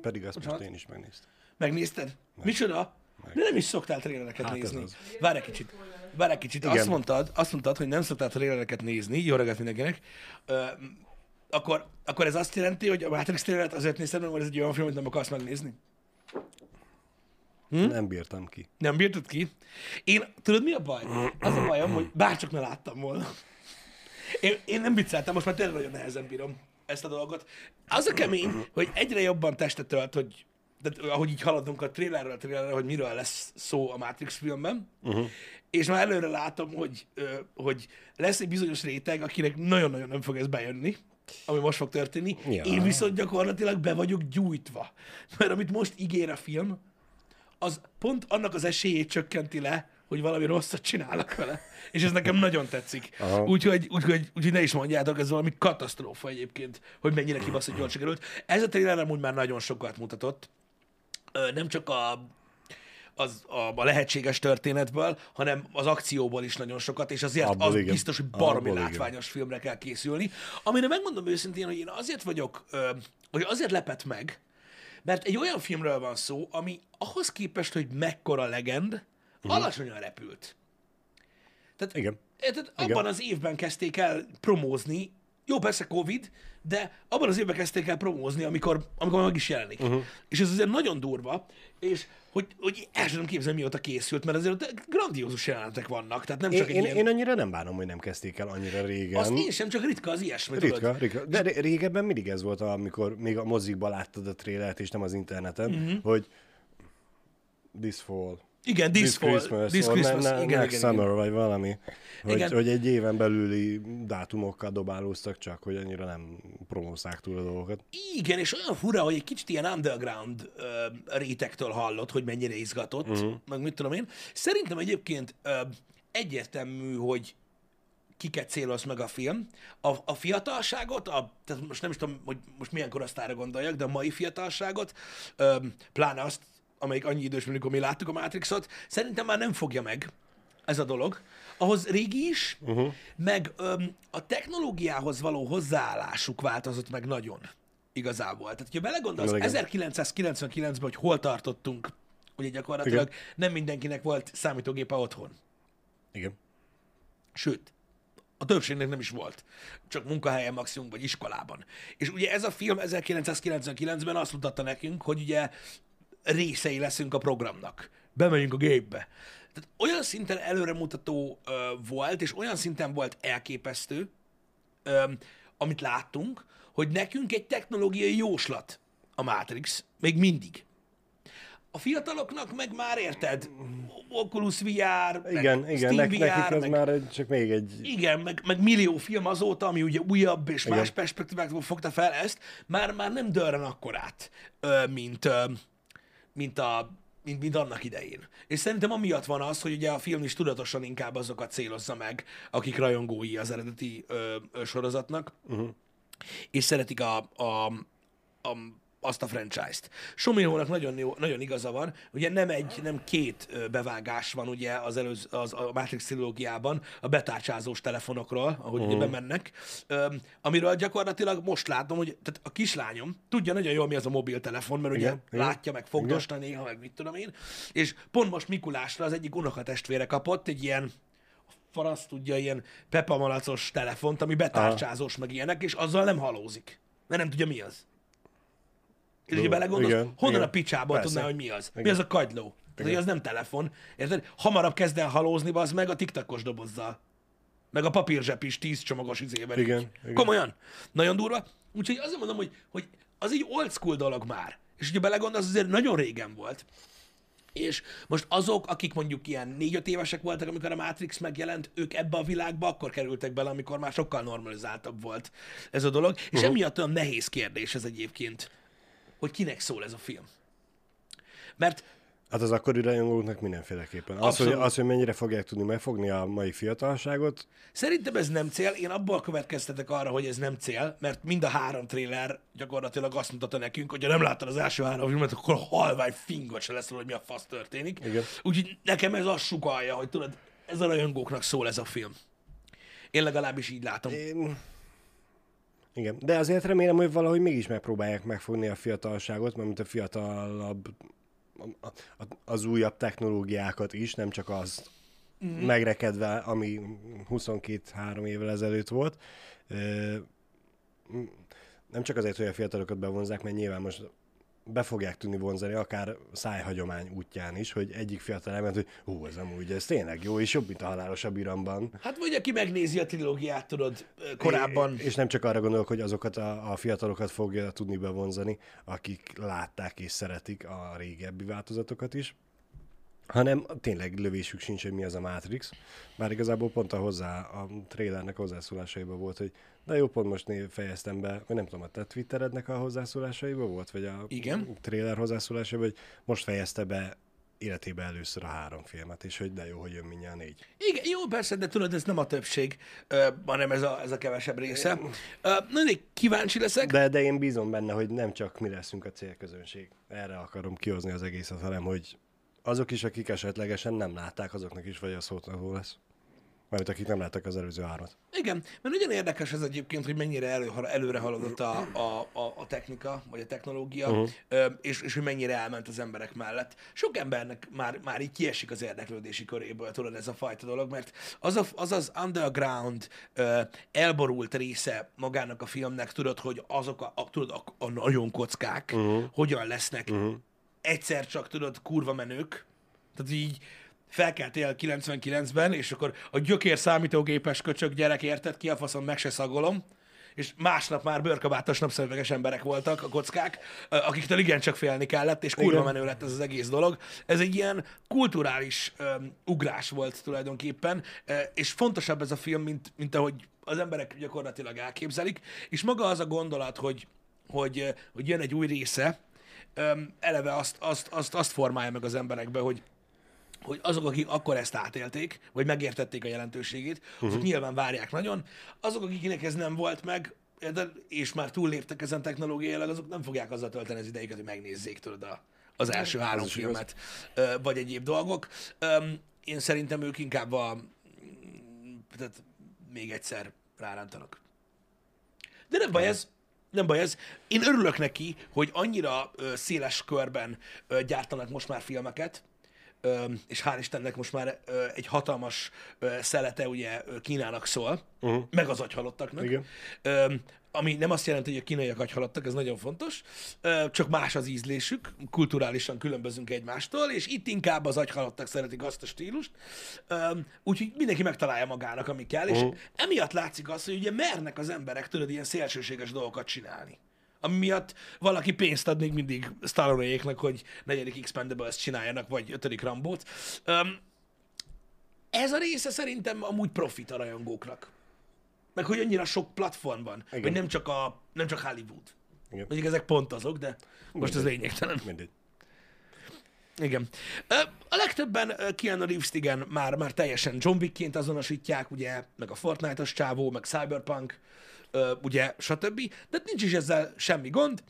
Pedig azt most én is megnéztem. Megnézted? Micsoda? De nem is szoktál trélereket Hát nézni. Várj egy kicsit. Várj egy kicsit. Azt Igen. mondtad, azt mondtad, hogy nem szoktál trélereket nézni. Jó reggelt mindenkinek. Ö, akkor, akkor ez azt jelenti, hogy a Matrix trélert azért nézted, meg, mert ez egy olyan film, amit nem akarsz megnézni? Hm? Nem bírtam ki. Nem bírtad ki? Én, tudod mi a baj? Az a bajom, hogy bárcsak ne láttam volna. Én, én nem vicceltem, most már tényleg nagyon nehezen bírom ezt a dolgot. Az a kemény, hogy egyre jobban testet ölt, hogy de ahogy így haladunk a trailerről a trailerre, hogy miről lesz szó a Matrix filmben, uh-huh. és már előre látom, hogy, hogy lesz egy bizonyos réteg, akinek nagyon-nagyon nem fog ez bejönni, ami most fog történni. Ja. Én viszont gyakorlatilag be vagyok gyújtva. Mert amit most ígér a film, az pont annak az esélyét csökkenti le, hogy valami rosszat csinálnak vele. És ez nekem nagyon tetszik. Úgyhogy, úgyhogy, úgyhogy ne is mondjátok, ez valami katasztrófa egyébként, hogy mennyire kibaszott jól sikerült. Ez a trailer amúgy már nagyon sokat mutatott. Nem csak a, az, a, a lehetséges történetből, hanem az akcióból is nagyon sokat, és azért Abból az igen. biztos, hogy baromi igen. látványos filmre kell készülni. Amire megmondom őszintén, hogy én azért vagyok, hogy azért lepett meg, mert egy olyan filmről van szó, ami ahhoz képest, hogy mekkora legend, uh-huh. alacsonyan repült. Tehát, Igen. tehát abban az évben kezdték el promózni, jó, persze Covid, de abban az évben kezdték el promózni, amikor, amikor meg is jelenik. Uh-huh. És ez azért nagyon durva, és hogy, hogy el sem képzelni, mióta készült, mert azért grandiózus jelenetek vannak, tehát nem Én, csak egy én, ilyen... én annyira nem bánom, hogy nem kezdték el annyira régen. Azt én sem, csak ritka az ilyesmi, Ritka, tudod. ritka. De ré- régebben mindig ez volt, amikor még a mozikban láttad a trélert, és nem az interneten, uh-huh. hogy this fall, Igen, this, this fall, Christmas, this Christmas, ne, ne, igen, next igen, summer, igen. vagy valami. Hogy, Igen. hogy egy éven belüli dátumokkal dobálóztak csak, hogy annyira nem promózták túl a dolgokat. Igen, és olyan fura, hogy egy kicsit ilyen underground ö, rétegtől hallott, hogy mennyire izgatott, uh-huh. meg mit tudom én. Szerintem egyébként ö, egyértelmű, hogy kiket céloz meg a film. A, a fiatalságot, a, tehát most nem is tudom, hogy most milyen korosztályra gondoljak, de a mai fiatalságot, ö, pláne azt, amelyik annyi idős, mint amikor mi láttuk a Matrixot, szerintem már nem fogja meg ez a dolog. Ahhoz régi is, uh-huh. meg öm, a technológiához való hozzáállásuk változott meg nagyon igazából. Tehát, hogyha belegondolsz, Igen. 1999-ben, hogy hol tartottunk, ugye gyakorlatilag Igen. nem mindenkinek volt számítógépe otthon. Igen. Sőt, a többségnek nem is volt. Csak munkahelyen maximum, vagy iskolában. És ugye ez a film 1999-ben azt mutatta nekünk, hogy ugye részei leszünk a programnak. Bemegyünk a gépbe. Tehát olyan szinten előremutató ö, volt, és olyan szinten volt elképesztő, ö, amit láttunk, hogy nekünk egy technológiai jóslat a Matrix, még mindig. A fiataloknak meg már érted, Oculus VR, meg Igen, igen, Steam nek, VR, nekik ez meg már csak még egy... igen, meg, meg millió film azóta, ami ugye újabb és Igen. más perspektívákból fogta fel ezt, már, már nem dörren akkorát, ö, mint, mint, a, mint, mint annak idején. És szerintem amiatt van az, hogy ugye a film is tudatosan inkább azokat célozza meg, akik rajongói az eredeti ö, ö, sorozatnak, uh-huh. és szeretik a, a, a azt a franchise-t. Somirónak nagyon, jó, nagyon igaza van, ugye nem egy, nem két bevágás van ugye az, előz, az a Matrix trilógiában a betárcsázós telefonokról, ahogy uh-huh. ugye bemennek, ö, amiről gyakorlatilag most látom, hogy tehát a kislányom tudja nagyon jól, mi az a mobiltelefon, mert ugye Igen, igen. látja, meg fogdosna néha, meg mit tudom én, és pont most Mikulásra az egyik unokatestvére kapott egy ilyen farasz tudja, ilyen pepamalacos telefont, ami betárcsázós, meg ilyenek, és azzal nem halózik. Mert nem tudja, mi az. És Jó, belegondolsz, igen, honnan igen. a picsából Persze. tudná, hogy mi az? Mi Igen. az a kagyló? Tehát, az nem telefon. Érted? Hamarabb kezd el halózni, az meg a tiktakos dobozzal. Meg a papírzsep is tíz csomagos izében. Igen, így. igen. Komolyan. Nagyon durva. Úgyhogy azért mondom, hogy, hogy az egy old school dolog már. És ugye belegondolsz, az azért nagyon régen volt. És most azok, akik mondjuk ilyen négy-öt évesek voltak, amikor a Matrix megjelent, ők ebbe a világba akkor kerültek bele, amikor már sokkal normalizáltabb volt ez a dolog. És uh-huh. emiatt olyan nehéz kérdés ez egyébként, hogy kinek szól ez a film. Mert Hát az akkori rajongóknak mindenféleképpen. Az hogy, az, hogy mennyire fogják tudni megfogni a mai fiatalságot, Szerintem ez nem cél, én abból következtetek arra, hogy ez nem cél, mert mind a három tréler gyakorlatilag azt mutatta nekünk, hogy ha nem láttad az első három filmet, akkor halvány fingot se lesz róla, hogy mi a fasz történik. Igen. Úgyhogy nekem ez azt sugalja, hogy tudod, ez a rajongóknak szól ez a film. Én legalábbis így látom. én... Igen, de azért remélem, hogy valahogy mégis megpróbálják megfogni a fiatalságot, mert mint a fiatalabb, az újabb technológiákat is, nem csak az mm. megrekedve, ami 22-3 évvel ezelőtt volt. Nem csak azért, hogy a fiatalokat bevonzák, mert nyilván most be fogják tudni vonzani, akár szájhagyomány útján is, hogy egyik fiatal elment, hogy hú, ez amúgy ez tényleg jó, és jobb, mint a halálosabb iramban. Hát vagy aki megnézi a trilógiát, tudod, korábban. És nem csak arra gondolok, hogy azokat a, a fiatalokat fogja tudni bevonzani, akik látták és szeretik a régebbi változatokat is, hanem tényleg lövésük sincs, hogy mi az a Matrix. Bár igazából pont a hozzá, a trailernek hozzászólásaiban volt, hogy de jó, pont most né- fejeztem be, vagy nem tudom, a te Twitterednek a hozzászólásaiban volt, vagy a Igen. trailer hozzászólásaiban, hogy most fejezte be életében először a három filmet, és hogy de jó, hogy jön mindjárt négy. Igen, jó, persze, de tudod, ez nem a többség, ö, hanem ez a, ez a kevesebb része. Ö, Na, de kíváncsi leszek. De, de én bízom benne, hogy nem csak mi leszünk a célközönség. Erre akarom kihozni az egészet, hanem hogy azok is, akik esetlegesen nem látták, azoknak is vagy a szótlanul lesz. Mert akik nem látták az előző háromat. Igen, mert nagyon érdekes ez egyébként, hogy mennyire elő, előre haladott a, a, a, a technika, vagy a technológia, uh-huh. és, és hogy mennyire elment az emberek mellett. Sok embernek már, már így kiesik az érdeklődési köréből, tudod, ez a fajta dolog, mert az a, az, az underground, elborult része magának a filmnek, tudod, hogy azok a, a, tudod, a, a nagyon kockák uh-huh. hogyan lesznek uh-huh. Egyszer csak, tudod, kurva menők, tehát így felkeltél 99-ben, és akkor a gyökér számítógépes köcsök gyerek érted, ki a faszom, meg se szagolom, és másnap már bőrkabátos napszemüveges emberek voltak a kockák, akiktől igencsak félni kellett, és kurva menő lett ez az egész dolog. Ez egy ilyen kulturális um, ugrás volt tulajdonképpen, és fontosabb ez a film, mint, mint ahogy az emberek gyakorlatilag elképzelik, és maga az a gondolat, hogy, hogy, hogy jön egy új része, öm, eleve azt, azt, azt, azt formálja meg az emberekbe, hogy hogy azok, akik akkor ezt átélték, vagy megértették a jelentőségét, azok uh-huh. nyilván várják nagyon. Azok, akiknek ez nem volt meg, és már túlléptek ezen technológiailag, azok nem fogják azzal tölteni az idejüket, hogy megnézzék a, az első három igaz. filmet, ö, vagy egyéb dolgok. Én szerintem ők inkább a, tehát még egyszer rárántanak. De nem baj ez, nem baj ez. Én örülök neki, hogy annyira ö, széles körben ö, gyártanak most már filmeket, ö, és hál' Istennek most már ö, egy hatalmas ö, szelete ugye ö, Kínának szól, uh-huh. meg az agyhalottaknak. Igen. Ö, ami nem azt jelenti, hogy a kínaiak agyhalottak, ez nagyon fontos, csak más az ízlésük, kulturálisan különbözünk egymástól, és itt inkább az agyhalottak szeretik azt a stílust, úgyhogy mindenki megtalálja magának, ami kell, és Mhm. emiatt látszik az, hogy ugye mernek az emberek, tudod, ilyen szélsőséges dolgokat csinálni. Ami miatt valaki pénzt ad még mindig stallone hogy negyedik Expendables csináljanak, vagy ötödik Rambót. Ez a része szerintem amúgy profit a rajongóknak. Meg hogy annyira sok platform van, Igen. hogy nem csak, a, nem csak Hollywood. Igen. Mondjuk ezek pont azok, de most ez lényegtelen. Mindegy. Igen. A legtöbben Keanu reeves igen, már, már teljesen John Wick-ként azonosítják, ugye, meg a Fortnite-os csávó, meg Cyberpunk, ugye, stb. De nincs is ezzel semmi gond.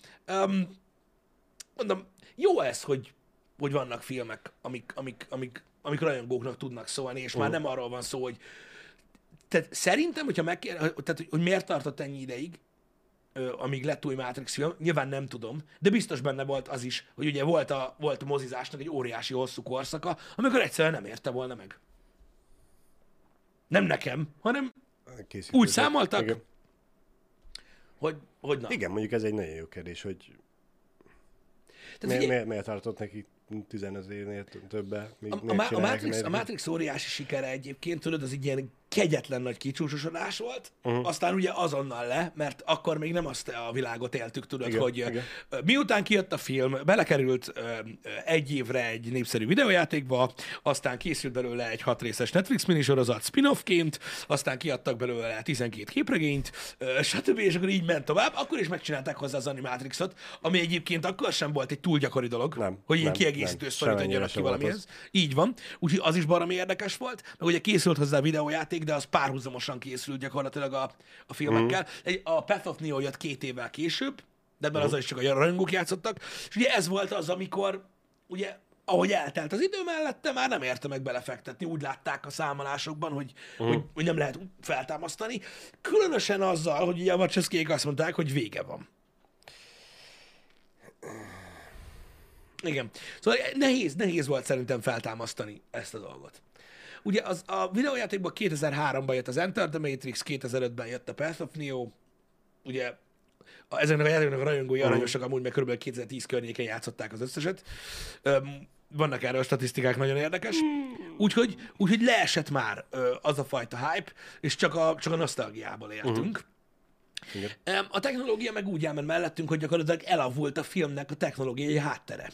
Mondom, jó ez, hogy, hogy vannak filmek, amik, amik, amik, amik rajongóknak tudnak szólni, és már nem arról van szó, hogy tehát szerintem, hogyha megkér, tehát, hogy- hogy miért tartott ennyi ideig, ö, amíg lett új Matrix film, nyilván nem tudom, de biztos benne volt az is, hogy ugye volt a, volt a mozizásnak egy óriási hosszú korszaka, amikor egyszerűen nem érte volna meg. Nem nekem, hanem Készítők. Úgy számoltak? Igen. hogy, hogy na. Igen, mondjuk ez egy nagyon jó kérdés, hogy Tehát miért, figyelj, miért, miért tartott neki 15 évnél többe? Még a, a, a, Matrix, a? Matrix óriási sikere egyébként, tudod, az egy ilyen kegyetlen nagy kicsúcsosodás volt, uh-huh. aztán ugye azonnal le, mert akkor még nem azt a világot éltük, tudod, Igen, hogy igen. miután kijött a film, belekerült egy évre egy népszerű videójátékba, aztán készült belőle egy hat részes Netflix minisorozat spin-offként, aztán kiadtak belőle 12 képregényt, stb. és akkor így ment tovább, akkor is megcsinálták hozzá az Animatrixot, ami egyébként akkor sem volt egy túl gyakori dolog, Nem, hogy ilyen kiegészítő sztorit adjanak ki valamihez. Így van. Úgyhogy az is baromi érdekes volt. Meg ugye készült hozzá videójáték, de az párhuzamosan készült gyakorlatilag a, a filmekkel. Egy, a Path of Neo jött két évvel később, de ebben azzal is csak a rajongók játszottak. És ugye ez volt az, amikor ugye ahogy eltelt az idő mellette, már nem érte meg belefektetni. Úgy látták a számolásokban, hogy, uh-huh. hogy, hogy nem lehet feltámasztani. Különösen azzal, hogy ugye a Wachowskiék azt mondták, hogy vége van. Igen. Szóval nehéz, nehéz volt szerintem feltámasztani ezt a dolgot. Ugye az, a videójátékban 2003-ban jött az Enter the Matrix, 2005-ben jött a Path of Neo, ugye a, ezeknek a játékoknak a rajongói uh-huh. aranyosak amúgy meg kb. 2010 környékén játszották az összeset. Um, vannak erre a statisztikák nagyon érdekes. Úgyhogy, úgyhogy leesett már ö, az a fajta hype, és csak a, csak a nosztalgiából éltünk. Uh-huh. Igen. A technológia meg úgy elment mellettünk, hogy gyakorlatilag elavult a filmnek a technológiai háttere.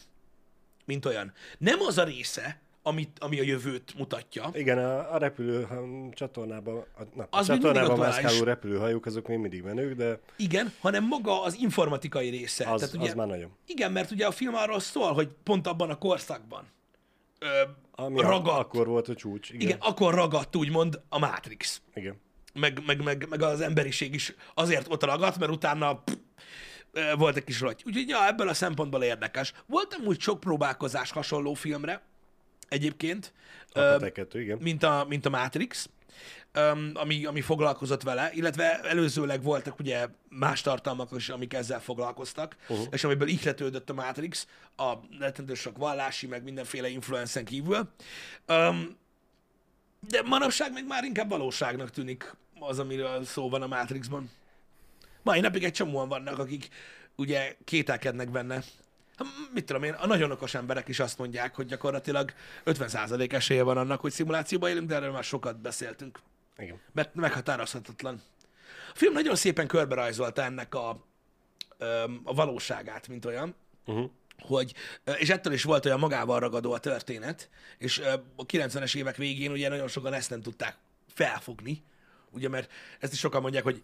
Mint olyan. Nem az a része, amit, ami a jövőt mutatja. Igen, a, a repülő csatornában, a, na, az a csatornában mászkáló repülőhajók, azok még mindig menők, de... Igen, hanem maga az informatikai része. Az, Tehát, ugye, az már nagyon. Igen, mert ugye a film arról szól, hogy pont abban a korszakban ö, ami ragadt. akkor volt a csúcs. Igen. igen, akkor ragadt úgymond a Matrix. Igen. Meg, meg, meg, meg az emberiség is azért ott ragadt, mert utána pff, volt egy kis rajt. Úgyhogy ja, ebből a szempontból érdekes. Voltam úgy sok próbálkozás hasonló filmre, egyébként, a kettő, igen. mint, a, mint a Matrix, um, ami, ami foglalkozott vele, illetve előzőleg voltak ugye más tartalmak is, amik ezzel foglalkoztak, uh-huh. és amiből ihletődött a Matrix, a rettentő sok vallási, meg mindenféle influencen kívül. Um, de manapság meg már inkább valóságnak tűnik az, amiről szó van a Matrixban. Mai napig egy csomóan vannak, akik ugye kételkednek benne, mit tudom én, a nagyon okos emberek is azt mondják, hogy gyakorlatilag 50% esélye van annak, hogy szimulációba élünk, de erről már sokat beszéltünk. Igen. Mert meghatározhatatlan. A film nagyon szépen körberajzolta ennek a, a valóságát, mint olyan. Uh-huh hogy, és ettől is volt olyan magával ragadó a történet, és a 90-es évek végén ugye nagyon sokan ezt nem tudták felfogni, ugye mert ezt is sokan mondják, hogy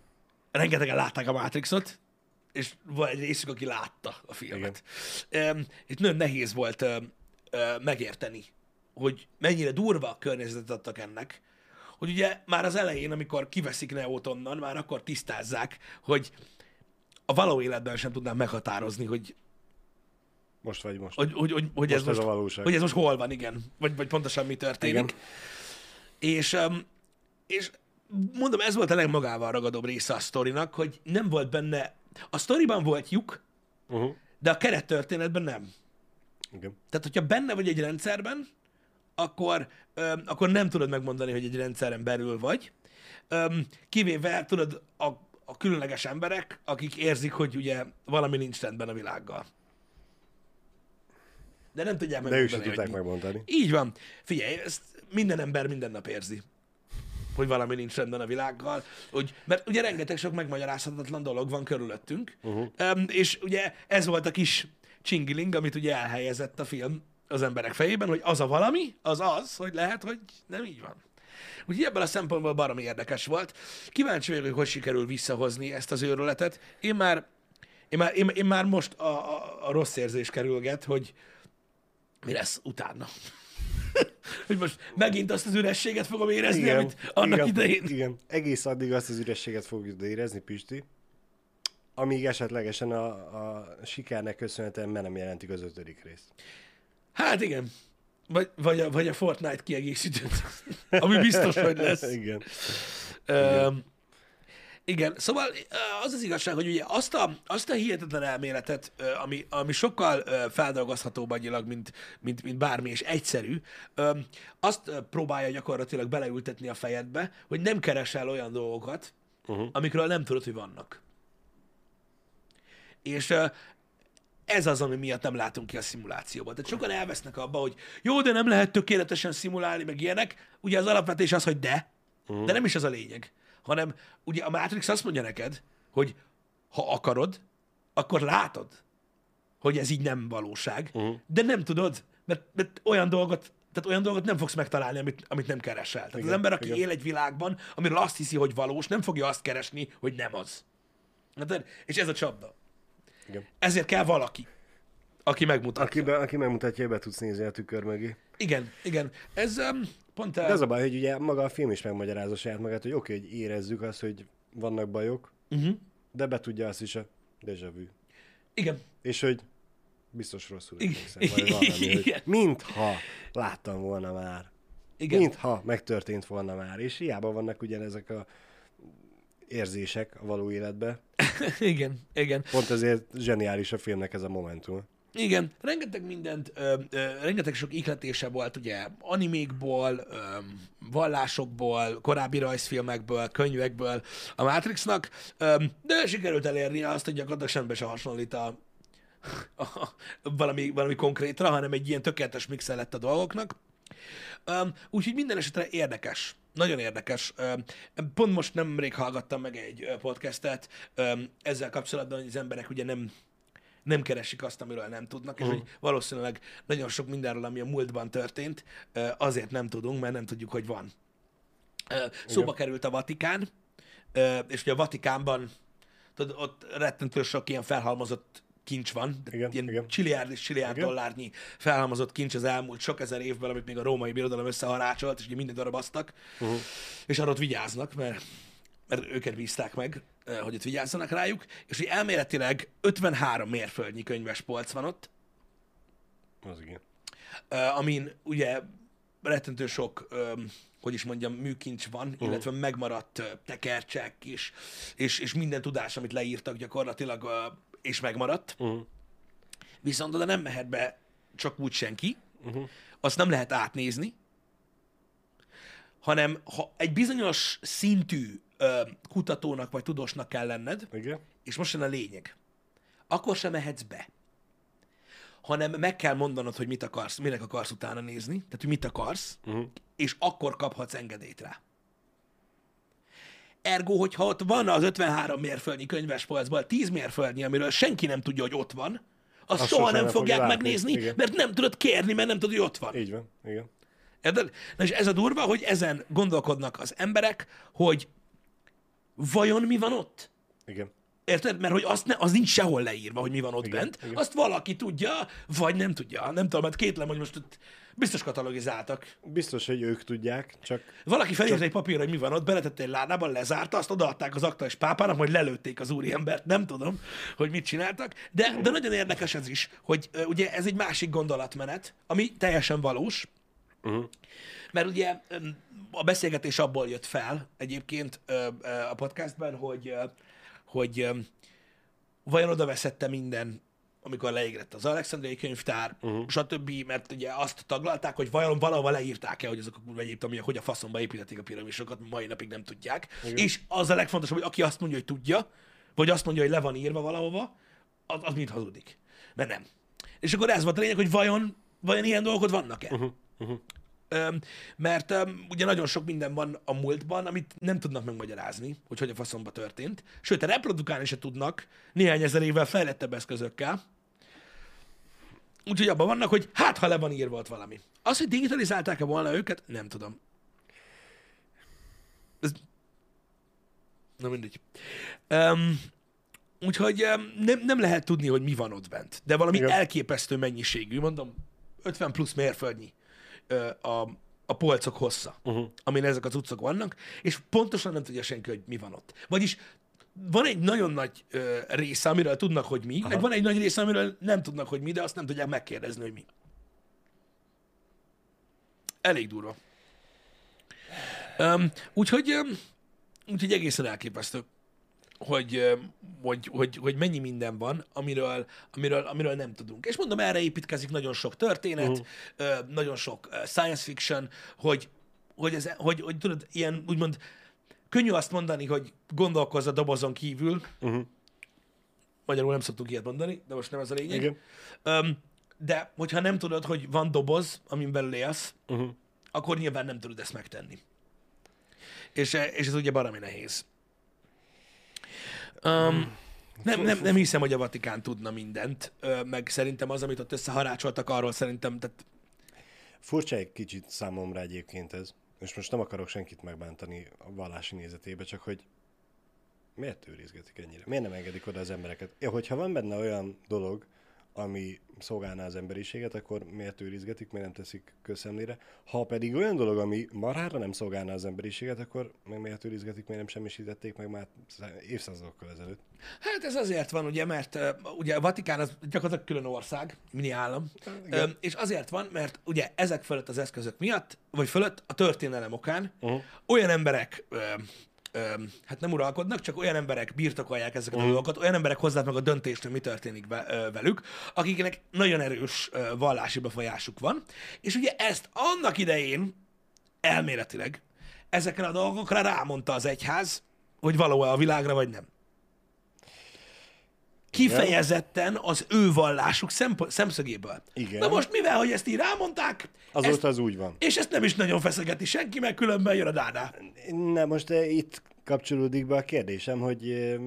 rengetegen látták a Matrixot, és van egy részük, aki látta a filmet. Um, és nagyon nehéz volt uh, uh, megérteni, hogy mennyire durva a környezetet adtak ennek, hogy ugye már az elején, amikor kiveszik Neót onnan, már akkor tisztázzák, hogy a való életben sem tudnám meghatározni, hogy most vagy most. Hogy, hogy, hogy, hogy, most ez, most, a valóság. hogy ez most hol van, igen. Vagy, vagy pontosan mi történik. Igen. És, um, és mondom, ez volt a legmagával ragadóbb része a sztorinak, hogy nem volt benne a sztoriban volt lyuk, uh-huh. de a kerettörténetben nem. Igen. Tehát, hogyha benne vagy egy rendszerben, akkor, öm, akkor nem tudod megmondani, hogy egy rendszeren belül vagy. Öm, kivéve, tudod, a, a különleges emberek, akik érzik, hogy ugye valami nincs rendben a világgal. De nem tudják megmondani. De ők sem tudták megmondani. Így van. Figyelj, ezt minden ember minden nap érzi hogy valami nincs rendben a világgal, hogy, mert ugye rengeteg sok megmagyarázhatatlan dolog van körülöttünk, uh-huh. um, és ugye ez volt a kis csingiling, amit ugye elhelyezett a film az emberek fejében, hogy az a valami, az az, hogy lehet, hogy nem így van. Úgyhogy ebből a szempontból baromi érdekes volt. Kíváncsi vagyok, hogy hogy sikerül visszahozni ezt az őrületet. Én már, én már, én, én már most a, a, a rossz érzés kerülget, hogy mi lesz utána. hogy most megint azt az ürességet fogom érezni, igen, amit annak igen, idején. Igen, egész addig azt az ürességet fogjuk érezni, Pisti, amíg esetlegesen a, a sikernek köszönhetően mert nem jelentik az ötödik részt. Hát igen. Vagy, vagy, a, vagy a Fortnite kiegészítőt, ami biztos, hogy lesz. igen. igen. Igen, szóval az az igazság, hogy ugye azt a, azt a hihetetlen elméletet, ami, ami sokkal feldolgozhatóbb annyilag, mint, mint, mint bármi, és egyszerű, azt próbálja gyakorlatilag beleültetni a fejedbe, hogy nem keresel olyan dolgokat, uh-huh. amikről nem tudod, hogy vannak. És ez az, ami miatt nem látunk ki a szimulációban. Tehát sokan elvesznek abba, hogy jó, de nem lehet tökéletesen szimulálni, meg ilyenek. Ugye az alapvetés az, hogy de, uh-huh. de nem is az a lényeg hanem ugye a Matrix azt mondja neked, hogy ha akarod, akkor látod, hogy ez így nem valóság, uh-huh. de nem tudod, mert, mert olyan dolgot tehát olyan dolgot nem fogsz megtalálni, amit, amit nem keresel. Tehát igen, az ember, aki igen. él egy világban, amiről azt hiszi, hogy valós, nem fogja azt keresni, hogy nem az. És ez a csapda. Igen. Ezért kell valaki, aki megmutatja. Aki, be, aki megmutatja, be tudsz nézni a tükör mögé. Igen, igen. Ez um, pont... El... De az a baj, hogy ugye maga a film is megmagyarázza saját magát, hogy oké, okay, hogy érezzük azt, hogy vannak bajok, uh-huh. de be tudja azt is a déjà vu. Igen. És hogy biztos rosszul emlékszem, vagy valami, hogy mintha láttam volna már. Igen. Mintha megtörtént volna már, és hiába vannak ugyanezek a érzések a való életben. igen, igen. Pont ezért zseniális a filmnek ez a momentum. Igen, rengeteg mindent, ö, ö, rengeteg sok ihletése volt ugye animékból, ö, vallásokból, korábbi rajzfilmekből, könyvekből a Matrixnak, ö, de sikerült elérni azt, hogy gyakorlatilag semmi se hasonlít a, a, valami, valami konkrétra, hanem egy ilyen tökéletes mixel lett a dolgoknak. Um, úgyhogy minden esetre érdekes. Nagyon érdekes. Pont most nemrég hallgattam meg egy podcastet ezzel kapcsolatban, hogy az emberek ugye nem, nem keresik azt, amiről nem tudnak, és hogy valószínűleg nagyon sok mindenről, ami a múltban történt, azért nem tudunk, mert nem tudjuk, hogy van. Szóba került a Vatikán, és ugye a Vatikánban tudod, ott rettentő sok ilyen felhalmozott kincs van, de Igen, ilyen igen. csiliárd és csiliárd Igen. dollárnyi felhalmozott kincs az elmúlt sok ezer évben, amit még a római birodalom összeharácsolt, és ugye minden darabasztak, uh-huh. és arra ott vigyáznak, mert, mert őket bízták meg, hogy ott vigyázzanak rájuk, és hogy elméletileg 53 mérföldnyi könyves polc van ott, Az igen. amin ugye rettentő sok, hogy is mondjam, műkincs van, uh-huh. illetve megmaradt tekercsek és, és, és minden tudás, amit leírtak gyakorlatilag, és megmaradt. Uh-huh. Viszont oda nem mehet be csak úgy senki, uh-huh. azt nem lehet átnézni, hanem ha egy bizonyos szintű ö, kutatónak vagy tudósnak kell lenned, Igen? és most jön a lényeg, akkor sem mehetsz be. Hanem meg kell mondanod, hogy mit akarsz, minek akarsz utána nézni, tehát hogy mit akarsz, uh-huh. és akkor kaphatsz engedélyt rá. Ergo, hogyha ott van az 53 mérföldnyi könyvespolcban 10 mérföldnyi, amiről senki nem tudja, hogy ott van, azt, Azt soha nem fogják látni. megnézni, Igen. mert nem tudod kérni, mert nem tudod, hogy ott van. Így van. Igen. Érted? Na és ez a durva, hogy ezen gondolkodnak az emberek, hogy vajon mi van ott? Igen. Érted? Mert hogy azt ne, az nincs sehol leírva, hogy mi van ott Igen, bent. igen. Azt valaki tudja, vagy nem tudja. Nem tudom, mert kétlem, hogy most ott biztos katalogizáltak. Biztos, hogy ők tudják, csak Valaki felírta egy papírra, hogy mi van ott, beletette egy ládába, lezárta, azt odaadták az aktuális pápának, majd lelőtték az úriembert. Nem tudom, hogy mit csináltak. De, de nagyon érdekes ez is, hogy ugye ez egy másik gondolatmenet, ami teljesen valós, uh-huh. Mert ugye a beszélgetés abból jött fel egyébként a podcastben, hogy, hogy vajon oda veszette minden, amikor leégett az Alexandriai könyvtár, uh-huh. stb., mert ugye azt taglalták, hogy vajon valahol leírták-e, hogy azok a kurva hogy a faszomba építették a piramisokat, mai napig nem tudják. Igen. És az a legfontosabb, hogy aki azt mondja, hogy tudja, vagy azt mondja, hogy le van írva valahova, az, az mind hazudik. Mert nem. És akkor ez volt a lényeg, hogy vajon, vajon ilyen dolgok vannak-e? Uh-huh. Uh-huh. Mert ugye nagyon sok minden van a múltban, amit nem tudnak megmagyarázni, hogy hogy a faszomba történt. Sőt, a reprodukálni se tudnak néhány ezer évvel fejlettebb eszközökkel. Úgyhogy abban vannak, hogy hát, ha le van írva ott valami. Az, hogy digitalizálták-e volna őket, nem tudom. Ez... Na mindegy. Um, úgyhogy um, nem, nem lehet tudni, hogy mi van ott bent. De valami Igen. elképesztő mennyiségű, mondom, 50 plusz mérföldnyi a, a polcok hossza, uh-huh. amin ezek az utcok vannak, és pontosan nem tudja senki, hogy mi van ott. Vagyis van egy nagyon nagy ö, része, amiről tudnak, hogy mi, Aha. meg van egy nagy része, amiről nem tudnak, hogy mi, de azt nem tudják megkérdezni, hogy mi. Elég durva. Um, úgyhogy, um, úgyhogy egészen elképesztő, hogy, hogy, hogy, hogy mennyi minden van, amiről, amiről, amiről nem tudunk. És mondom, erre építkezik nagyon sok történet, uh-huh. uh, nagyon sok science fiction, hogy, hogy, ez, hogy, hogy tudod, ilyen úgymond könnyű azt mondani, hogy gondolkozz a dobozon kívül, Uh-huh. magyarul nem szoktuk ilyet mondani, de most nem ez a lényeg. Igen. Um, de hogyha nem tudod, hogy van doboz, amin belül élsz, Uh-huh. akkor nyilván nem tudod ezt megtenni. És, és ez ugye baromi nehéz. Um, nem, nem, nem hiszem, hogy a Vatikán tudna mindent, meg szerintem az, amit ott összeharácsoltak, arról szerintem, tehát Furcsa egy kicsit számomra egyébként ez. És most nem akarok senkit megbántani a vallási nézetébe, csak hogy miért őrizgetik ennyire? Miért nem engedik oda az embereket? Ja, hogyha van benne olyan dolog, ami szolgálná az emberiséget, akkor miért őrizgetik, miért nem teszik közszemlére? Ha pedig olyan dolog, ami marhára nem szolgálná az emberiséget, akkor meg miért őrizgetik, miért nem semmisítették meg már évszázadokkal ezelőtt? Hát ez azért van, ugye, mert ugye a Vatikán az gyakorlatilag külön ország, mini állam, uh, és azért van, mert ugye ezek fölött az eszközök miatt, vagy fölött a történelem okán uh-huh. olyan emberek uh, hát nem uralkodnak, csak olyan emberek birtokolják ezeket a uh-huh. dolgokat, olyan emberek hozzák meg a döntést, hogy mi történik velük, akiknek nagyon erős vallási befolyásuk van. És ugye ezt annak idején elméletileg ezekre a dolgokra rámondta az egyház, hogy való a világra, vagy nem. Kifejezetten az ő vallásuk szemp- szemszögéből. Igen. Na most mivel, hogy ezt így rámondták, Azóta ezt, az úgy van. és ezt nem is nagyon feszegeti senki, mert különben jön a dáná. Na most eh, itt kapcsolódik be a kérdésem, hogy eh,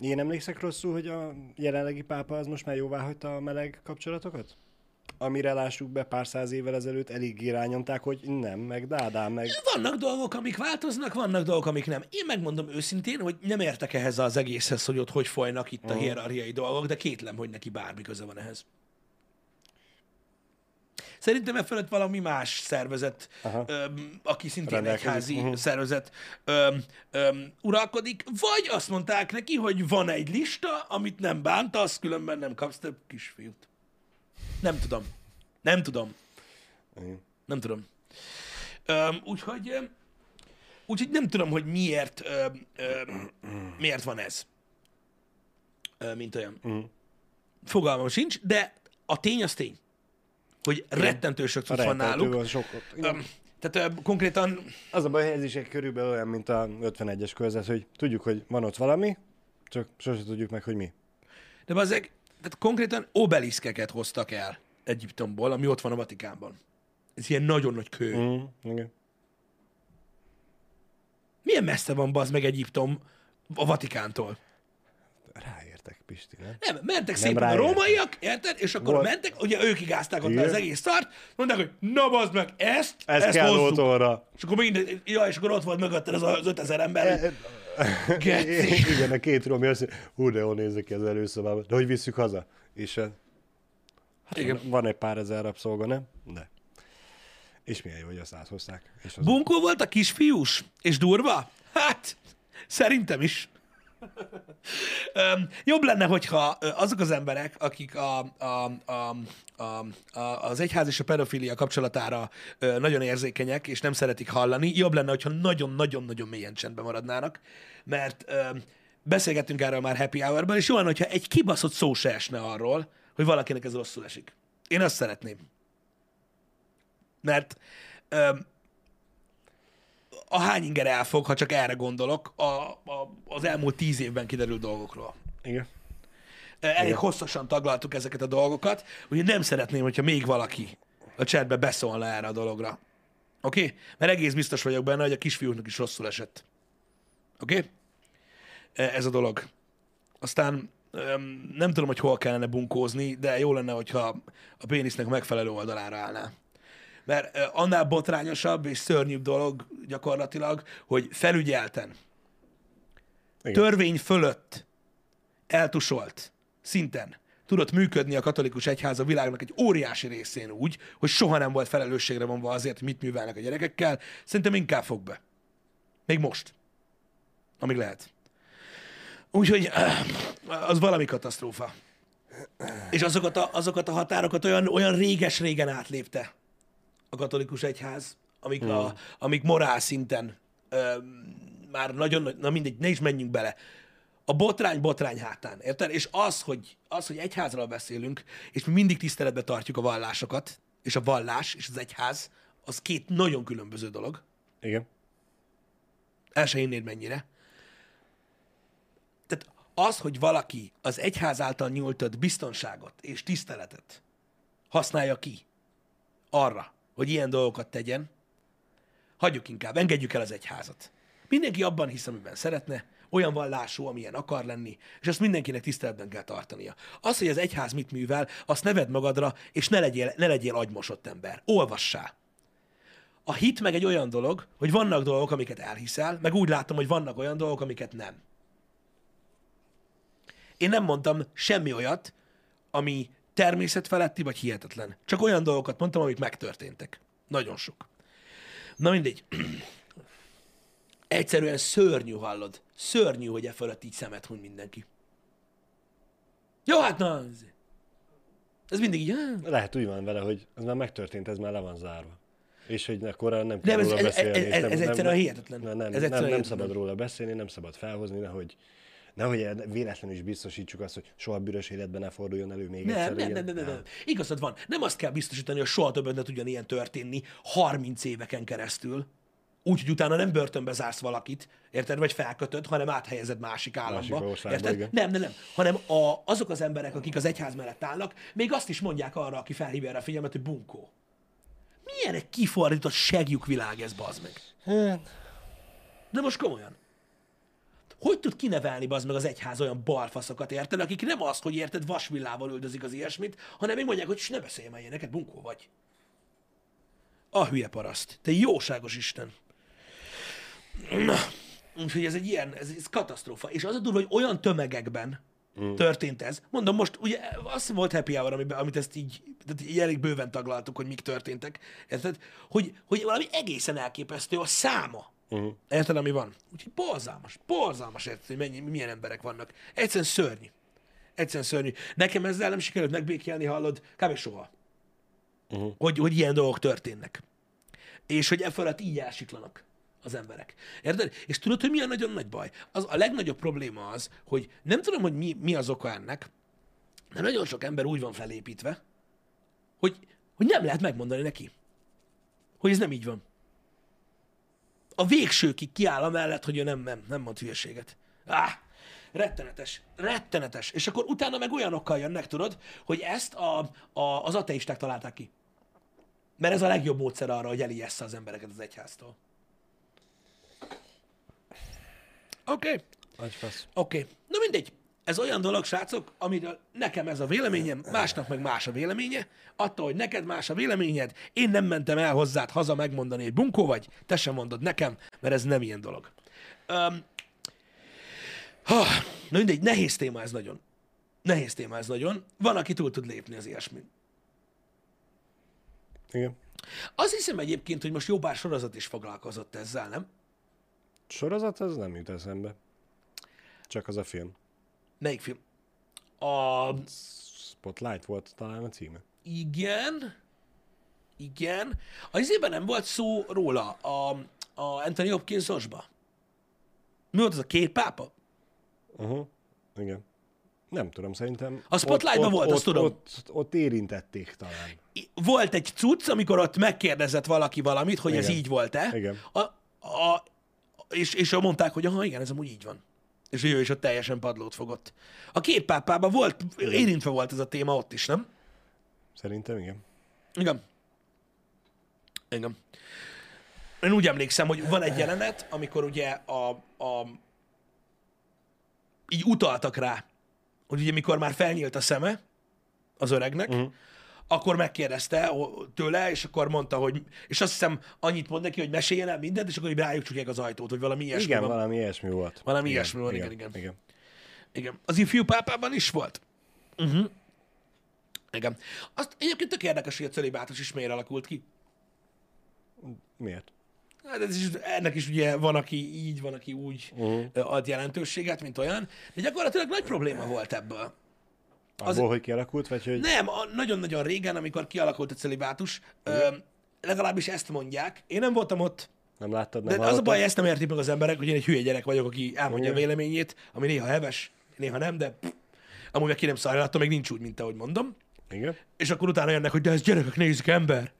én emlékszek rosszul, hogy a jelenlegi pápa az most már jóvá hagyta a meleg kapcsolatokat? Amire lássuk be pár száz évvel ezelőtt elég irányomták, hogy nem, meg dádám, meg... Vannak dolgok, amik változnak, vannak dolgok, amik nem. Én megmondom őszintén, hogy nem értek ehhez az egészhez, hogy ott hogy folynak itt a hierarchiai dolgok, de kétlem, hogy neki bármi köze van ehhez. Szerintem e fölött valami más szervezet, öm, aki szintén Rendelkezik. egyházi Mhm. szervezet öm, öm, uralkodik, vagy azt mondták neki, hogy van egy lista, amit nem bántasz, különben nem kapsz több kisfiút. Nem tudom. Nem tudom. Igen. Nem tudom. Öm, úgyhogy, úgyhogy nem tudom, hogy miért, öm, öm, miért van ez. Öm, mint olyan. Mhm. Fogalmam sincs, de a tény az tény, hogy rettentő sok cucc van náluk. sokat. Igen. Öm, tehát öm, konkrétan, Az a baj, hogy ez is egy körülbelül olyan, mint a 51-es körzet, hogy tudjuk, hogy van ott valami, csak sose tudjuk meg, hogy mi. de ezek, tehát konkrétan obeliszkeket hoztak el Egyiptomból, ami ott van a Vatikánban. Ez ilyen nagyon nagy kő. Mm. Igen. Milyen messze van bazd meg Egyiptom a Vatikántól? Ráértek, Pisti, nem? Nem, mentek szépen a ráértek. rómaiak, érted? És akkor Volt- mentek, ugye ők igázták ott Igen. az egész szart, mondták, hogy na bazd meg, ezt, Ez ezt kell hozzuk. otthonra. És akkor minden, ja, és akkor ott volt mögötted az, az 5000 ember, hogy Geci. Igen, a két romi azt mondja, hú, de jól nézek ki az előszobában. De hogy visszük haza? És hát, Igen. van egy pár ezer rabszolga, nem? De. És milyen jó, hogy azt áthozták. És az Bunkó volt a kisfiús, és durva? Hát, szerintem is. Öm, jobb lenne, hogyha azok az emberek, akik a, a, a, a, a, az egyház és a pedofilia kapcsolatára nagyon érzékenyek, és nem szeretik hallani, jobb lenne, hogyha nagyon-nagyon-nagyon mélyen csendben maradnának, mert beszélgettünk erről már happy hour és jó lenne, hogyha egy kibaszott szó se esne arról, hogy valakinek ez rosszul esik. Én azt szeretném. Mert ö, a hány inger elfog, ha csak erre gondolok, a, a, az elmúlt tíz évben kiderült dolgokról. Igen. Elég Igen. hosszasan taglaltuk ezeket a dolgokat, úgyhogy nem szeretném, hogyha még valaki a chatbe beszólna erre a dologra. Oké? Okay? Mert egész biztos vagyok benne, hogy a kisfiúknak is rosszul esett. Oké? Okay? Ez a dolog. Aztán nem tudom, hogy hol kellene bunkózni, de jó lenne, hogyha a pénisznek megfelelő oldalára állná. Mert annál botrányosabb és szörnyűbb dolog gyakorlatilag, hogy felügyelten, Igen. törvény fölött eltusolt szinten tudott működni a katolikus egyház a világnak egy óriási részén úgy, hogy soha nem volt felelősségre vonva azért, hogy mit művelnek a gyerekekkel, szerintem inkább fog be. Még most. Amíg lehet. Úgyhogy az valami katasztrófa. És azokat a, azokat a határokat olyan, olyan réges-régen átlépte a katolikus egyház, amik, a, amik morál szinten ö, már nagyon, nagy- na mindegy, ne is menjünk bele. A botrány botrány hátán, érted? És az, hogy, az, hogy egyházról beszélünk, és mi mindig tiszteletbe tartjuk a vallásokat, és a vallás és az egyház, az két nagyon különböző dolog. Igen. El se hinnéd mennyire. Tehát az, hogy valaki az egyház által nyújtott biztonságot és tiszteletet használja ki arra, hogy ilyen dolgokat tegyen, hagyjuk inkább, engedjük el az egyházat. Mindenki abban hisz, amiben szeretne, olyan vallású, amilyen akar lenni, és azt mindenkinek tiszteletben kell tartania. Az, hogy az egyház mit művel, azt neved magadra, és ne legyél, ne legyél agymosott ember. Olvassál. A hit meg egy olyan dolog, hogy vannak dolgok, amiket elhiszel, meg úgy látom, hogy vannak olyan dolgok, amiket nem. Én nem mondtam semmi olyat, ami természetfeletti vagy hihetetlen. Csak olyan dolgokat mondtam, amik megtörténtek. Nagyon sok. Na mindegy. Egyszerűen szörnyű, hallod? Szörnyű, hogy e fölött így szemet huny mindenki. Jó, hát na, ez- ez mindig így, "Á, Lehet úgy van vele, hogy ez már megtörtént, ez már le van zárva. És hogy akkor nem kell Nem, róla ez- beszélni. ez- ez- nem, ez nem- egyszerűen nem- hihetetlen. Nem, nem, Ez nem, egyszerűen nem hihetetlen. szabad róla beszélni, nem szabad felhozni, nehogy, nehogy véletlenül is biztosítsuk azt, hogy soha büdös életben ne forduljon elő még Nem, egyszer. nem, nem, nem, nem, nem. Igazad van. Nem azt kell biztosítani, hogy soha többet ne tudjon ilyen történni 30 éveken keresztül. Úgy, hogy utána nem börtönbe zársz valakit, érted, vagy felkötöd, hanem áthelyezed másik államba. Másik országba, érted? igen. Nem, nem, nem. Hanem a, azok az emberek, akik az egyház mellett állnak, még azt is mondják arra, aki felhívja erre a figyelmet, hogy bunkó. Milyen egy kifordított segjük világ ez, bazd meg. Hát, De most komolyan. Hogy tud kinevelni bazd meg az egyház olyan balfaszokat, érted, akik nem azt, hogy érted, vasvillával üldözik az ilyesmit, hanem még mondják, hogy "Ss, ne beszélj már ilyeneket, bunkó vagy. A hülye paraszt. Te jóságos Isten. Na, úgyhogy ez egy ilyen, ez, ez katasztrófa. És az a durva, hogy olyan tömegekben mm. történt ez. Mondom, most ugye azt volt happy hour, amiben, amit ezt így, tehát így elég bőven taglaltuk, hogy mik történtek. Érted? Hogy, hogy valami egészen elképesztő a száma. Uh-huh. Érted, ami van? Úgyhogy borzalmas, borzalmas érted, hogy mennyi, milyen emberek vannak. Egyszerűen szörnyű. Egyszerűen szörnyű. Nekem ezzel nem sikerült megbékélni, hallod, kb. soha. Uh-huh. Hogy, hogy ilyen dolgok történnek. És hogy e fölött így elsiklanak az emberek. Érted? És tudod, hogy mi a nagyon nagy baj? Az, a legnagyobb probléma az, hogy nem tudom, hogy mi, mi az oka ennek, de nagyon sok ember úgy van felépítve, hogy, hogy nem lehet megmondani neki, hogy ez nem így van a végsőkig kiáll amellett, hogy ő nem, nem, nem mond hülyeséget. Áh, rettenetes, rettenetes. És akkor utána meg olyanokkal jönnek, tudod, hogy ezt a, a, az ateisták találták ki. Mert ez a legjobb módszer arra, hogy elijessze az embereket az egyháztól. Oké, okay. Oké. Okay. Na mindegy. Ez olyan dolog, srácok, amiről nekem ez a véleményem, másnak meg más a véleménye. Attól, hogy neked más a véleményed, én nem mentem el hozzád haza megmondani, hogy bunkó vagy, te sem mondod nekem, mert ez nem ilyen dolog. Um, ha, na mindegy, nehéz téma ez nagyon. Nehéz téma ez nagyon. Van, aki túl tud lépni az ilyesmin. Igen. Azt hiszem egyébként, hogy most jó pár sorozat is foglalkozott ezzel, nem? Sorozat, ez nem jut eszembe. Csak az a film. Melyik film? A... Spotlight volt talán a címe. Igen. Igen. Az izében nem volt szó róla a, a Anthony Hopkinsosba? Mi volt az a két pápa? Uh-huh. Igen. Nem tudom, szerintem... A Spotlightban volt, ott, azt tudom. Ott, ott érintették talán. Volt egy cucc, amikor ott megkérdezett valaki valamit, hogy ez Igen. így volt-e. Igen. A, a, és, és mondták, hogy aha, igen, ez amúgy így van. És ő is ott teljesen padlót fogott. A két pápában volt, érintve volt ez a téma ott is, nem? Szerintem igen. Igen. Igen. Én úgy emlékszem, hogy van egy jelenet, amikor ugye a, a így utaltak rá, hogy ugye mikor már felnyílt a szeme az öregnek, uh-huh. Akkor megkérdezte tőle, és akkor mondta, hogy, és azt hiszem annyit mond neki, hogy meséljen el mindent, és akkor így rájuk csukják az ajtót, hogy valami ilyesmi igen, van. valami ilyesmi volt. Valami igen, ilyesmi van, igen, igen. igen. Igen. Az ifjú pápában is volt. Uh-huh. Igen. Azt egyébként tök érdekes, hogy a celibátus is miért alakult ki. Miért? Hát ez is, ennek is ugye van, aki így, van, aki úgy uh-huh. ad jelentőséget, mint olyan, de gyakorlatilag nagy probléma volt ebből. Abból, hogy kialakult, vagy hogy... Nem, a- nagyon-nagyon régen, amikor kialakult a celibátus, ö, legalábbis ezt mondják. Én nem voltam ott, Nem láttad, de nem az a baj, ezt nem értik meg az emberek, hogy én egy hülye gyerek vagyok, aki elmondja a Igen. véleményét, ami néha heves, néha nem, de pff, amúgy meg ki nem szarja, attól még nincs úgy, mint ahogy mondom. Igen. És akkor utána jönnek, hogy de ez gyerekek, nézzük ember.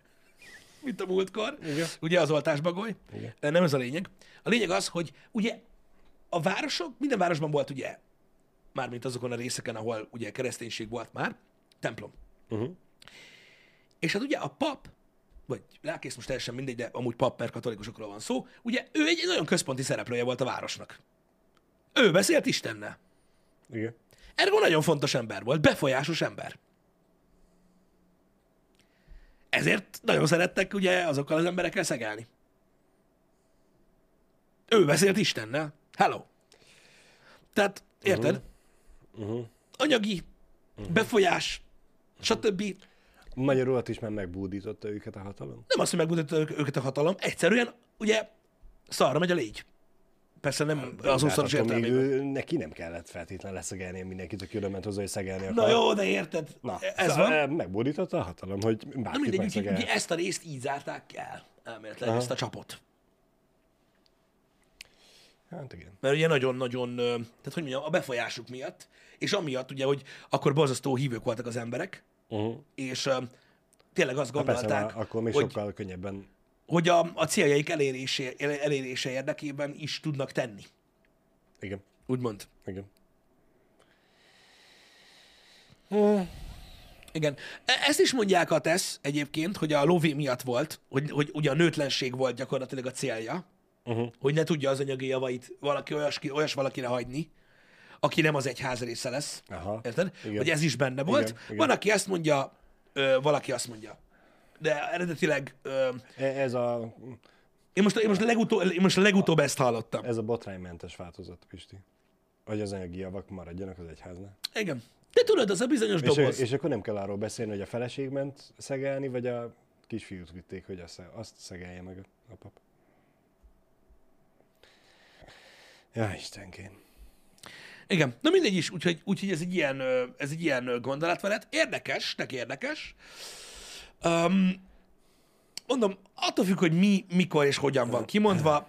Mint a múltkor. Igen. Ugye az oltásbagoly. Igen. De Nem ez a lényeg. A lényeg az, hogy ugye a városok, minden városban volt ugye, mármint azokon a részeken, ahol ugye kereszténység volt már, templom. Uh-huh. És hát ugye a pap, vagy lelkész most teljesen mindegy, de amúgy pap, mert katolikusokról van szó, ugye ő egy nagyon központi szereplője volt a városnak. Ő beszélt Istennel. Igen. Ergo nagyon fontos ember volt, befolyásos ember. Ezért nagyon szerettek ugye azokkal az emberekkel szegelni. Ő beszélt Istennel. Hello. Tehát, érted? Uh-huh. Anyagi befolyás, stb. Magyarul ott is már megbúdította őket a hatalom? Nem azt, hogy megmutatta őket a hatalom, egyszerűen ugye szarra megy a légy. Persze nem az úszoros értelmében. neki nem kellett feltétlenül leszegelni mindenkit, aki oda ment hozzá, hogy szegelni akar. Na jó, de érted? Na, ez szóval van. Megbódította a hatalom, hogy Na bárkit mindegy, megszegelhet. ugye ezt a részt így zárták el, elméletileg, ezt a csapot. Hát igen. Mert ugye nagyon-nagyon, tehát hogy mondjam, a befolyásuk miatt, és amiatt ugye, hogy akkor borzasztó hívők voltak az emberek, Uh-huh. és tényleg azt Persze, gondolták, már akkor még hogy, sokkal könnyebben. hogy a, a céljaik elérésé, elérése érdekében is tudnak tenni. Igen, Úgymond. igen. Igen. E- Ezt is mondják a tesz egyébként, hogy a lóvé miatt volt, hogy, hogy ugye a nőtlenség volt gyakorlatilag a célja, Uh-huh. hogy ne tudja az anyagi javait valaki olyas, olyas valakire hagyni, aki nem az egyház része lesz. Aha. Érted? Igen. Hogy ez is benne volt. Igen, igen. Van, aki ezt mondja, ö, valaki azt mondja. De eredetileg ö, E- Ez a, én, most, én, most legutóbb, én most legutóbb ezt hallottam. ez a botránymentes változat, Pisti. Hogy az anyagi javak maradjanak az egyháznál. Igen. De tudod, az a bizonyos És, doboz. és akkor nem kell arról beszélni, hogy a feleség ment szegelni, vagy a kisfiút vitték, hogy azt, azt szegelje meg a, a pap. Ja, Istenkém. Igen, na mindegy is, úgyhogy, úgyhogy ez egy ilyen, ez egy ilyen gondolatmenet. Érdekes, neki érdekes. Um, mondom, attól függ, hogy mi, mikor és hogyan van kimondva.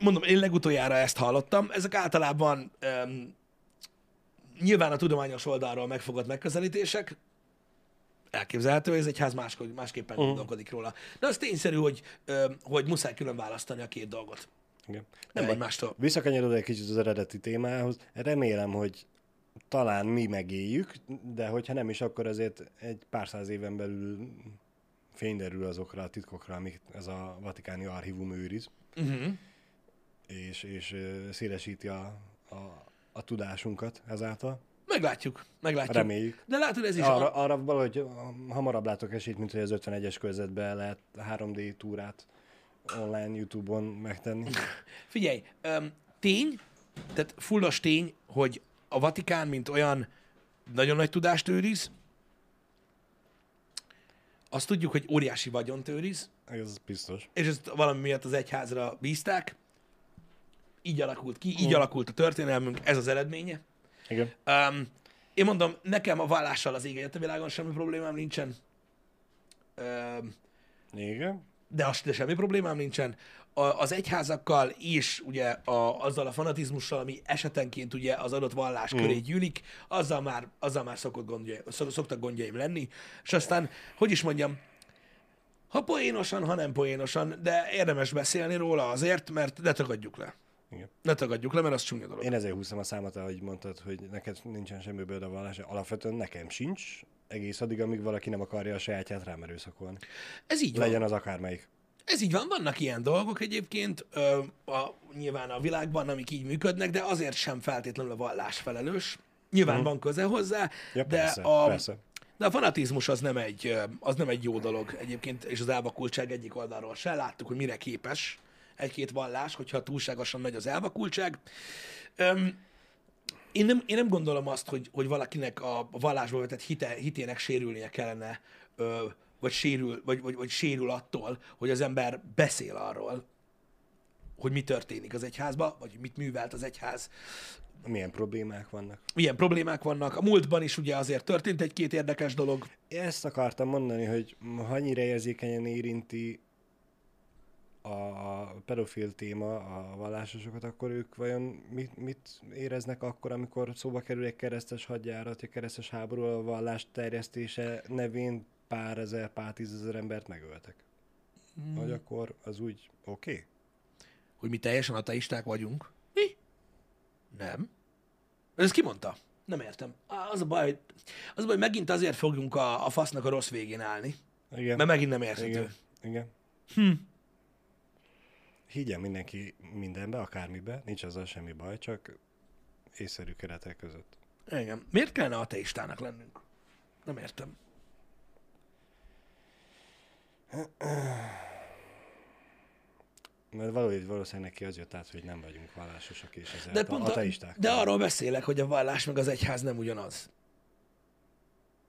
Mondom, én legutoljára ezt hallottam. Ezek általában um, nyilván a tudományos oldalról megfogott megközelítések. Elképzelhető, hogy ez egy ház másképpen uh. gondolkodik róla. De az tényszerű, hogy, hogy muszáj külön választani a két dolgot. Igen. Nem Egy- egymástól. Visszakanyarodva egy kicsit az eredeti témához, remélem, hogy talán mi megéljük, de hogyha nem is, akkor azért egy pár száz éven belül fény derül azokra a titkokra, amik ez a vatikáni archívum őriz, Uh-huh. és, és szélesíti a, a, a tudásunkat ezáltal. Meglátjuk, meglátjuk. Reméljük. De látod, ez is Arra, arra valahogy hamarabb látok esélyt, mint hogy az 51-es körzetben lehet 3D túrát online YouTube-on megtenni. Figyelj, öm, tény, tehát fullos tény, hogy a Vatikán, mint olyan nagyon nagy tudást őriz, azt tudjuk, hogy óriási vagyont őriz, Ez biztos. és ezt valami miatt az egyházra bízták. Így alakult ki, így alakult a történelmünk, ez az eredménye. Igen. Um, én mondom, nekem a vallással az ég a világon semmi problémám nincsen. Um, Igen. De az de semmi problémám nincsen. A, az egyházakkal és ugye a, azzal a fanatizmussal, ami esetenként ugye az adott vallás mm. köré gyűlik, azzal már, azzal már szokott gondjaim, szok, szoktak gondjaim lenni. És aztán, hogy is mondjam, ha poénosan, ha nem poénosan, de érdemes beszélni róla azért, mert ne tagadjuk le. Igen. Ne tagadjuk le, mert az csúnya dolog. Én ezért húztam a számot, ahogy mondtad, hogy neked nincsen semmi bőle a vallás. Alapvetően nekem sincs, egész addig, amíg valaki nem akarja a sajátját rám erőszakolni. Ez így van. Legyen az akármelyik. Ez így van, vannak ilyen dolgok egyébként, ö, a, nyilván a világban, amik így működnek, de azért sem feltétlenül a vallás felelős. Nyilván van köze hozzá. Ja, de, persze, a, persze. de a fanatizmus az nem, egy, az nem egy jó dolog egyébként, és az elvakultság egyik oldalról se. Láttuk, hogy mire képes egy-két vallás, hogyha túlságosan nagy az elvakultság. Öm, én nem, én nem gondolom azt, hogy, hogy valakinek a vallásba vetett hite, hitének sérülnie kellene, ö, vagy, sérül, vagy, vagy, vagy sérül attól, hogy az ember beszél arról, hogy mi történik az egyházba, vagy mit művelt az egyház, Milyen problémák vannak. milyen problémák vannak. A múltban is ugye azért történt egy-két érdekes dolog. Ezt akartam mondani, hogy ha annyira érzékenyen érinti a pedofil téma a vallásosokat, akkor ők vajon mit, mit éreznek akkor, amikor szóba kerül egy keresztes hadjárat, egy keresztes háború a vallás terjesztése nevén pár ezer, pár tízezer embert megöltek? Hmm. Hogy akkor az úgy oké? Okay? Hogy mi teljesen ateisták vagyunk. Mi? Nem. Ez ki mondta? Nem értem. Az a baj, hogy, az a baj, hogy megint azért fogunk a, a fasznak a rossz végén állni, Igen. mert megint nem érthető. Igen. Igen. Hm. Higgyen mindenki mindenbe, akármibe, nincs azzal semmi baj, csak észszerű keretek között. Igen. Miért kellene ateistának lennünk? Nem értem. Mert valahogy valószínűleg neki az jött át, hogy nem vagyunk vallásosak, és ezért De, pont a, ateisták. de arról beszélek, hogy a vallás meg az egyház nem ugyanaz.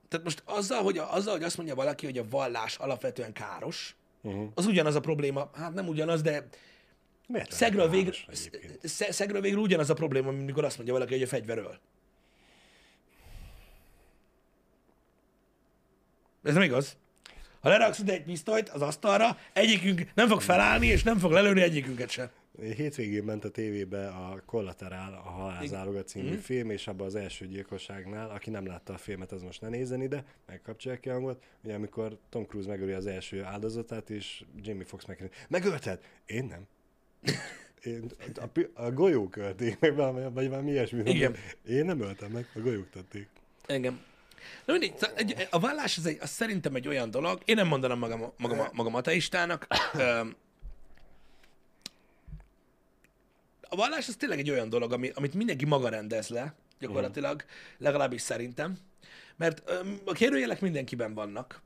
Tehát most azzal, hogy, a, azzal, hogy azt mondja valaki, hogy a vallás alapvetően káros, Uh-huh. az ugyanaz a probléma, hát nem ugyanaz, de Miért szegről, végre, szegről végre ugyanaz a probléma, mint mikor azt mondja valaki, hogy a fegyveröl. Ez nem igaz. Ha leraksz ide egy pisztolyt az asztalra, egyikünk nem fog felállni, és nem fog lelőni egyikünket se. Hétvégén ment a tévébe a Collateral, a Halálzáloga című Mhm. film, és abban az első gyilkosságnál, aki nem látta a filmet, az most ne nézzen ide, megkapcsolják ki a hangot, ugye amikor Tom Cruise megöli az első áldozatát, és Jamie Foxx megkérdezi, megölted? Én nem. Én, a, a golyók ölték meg, valami, vagy valami ilyesmi. Igen. Én nem öltem meg, a golyók tették. Engem. Na egy, a vallás az, egy, az szerintem egy olyan dolog, én nem mondanám magam, magam, magam ateistának. Öm, A vallás az tényleg egy olyan dolog, ami, amit mindenki maga rendez le, gyakorlatilag, legalábbis szerintem. Mert öm, a kérdőjelek mindenkiben vannak.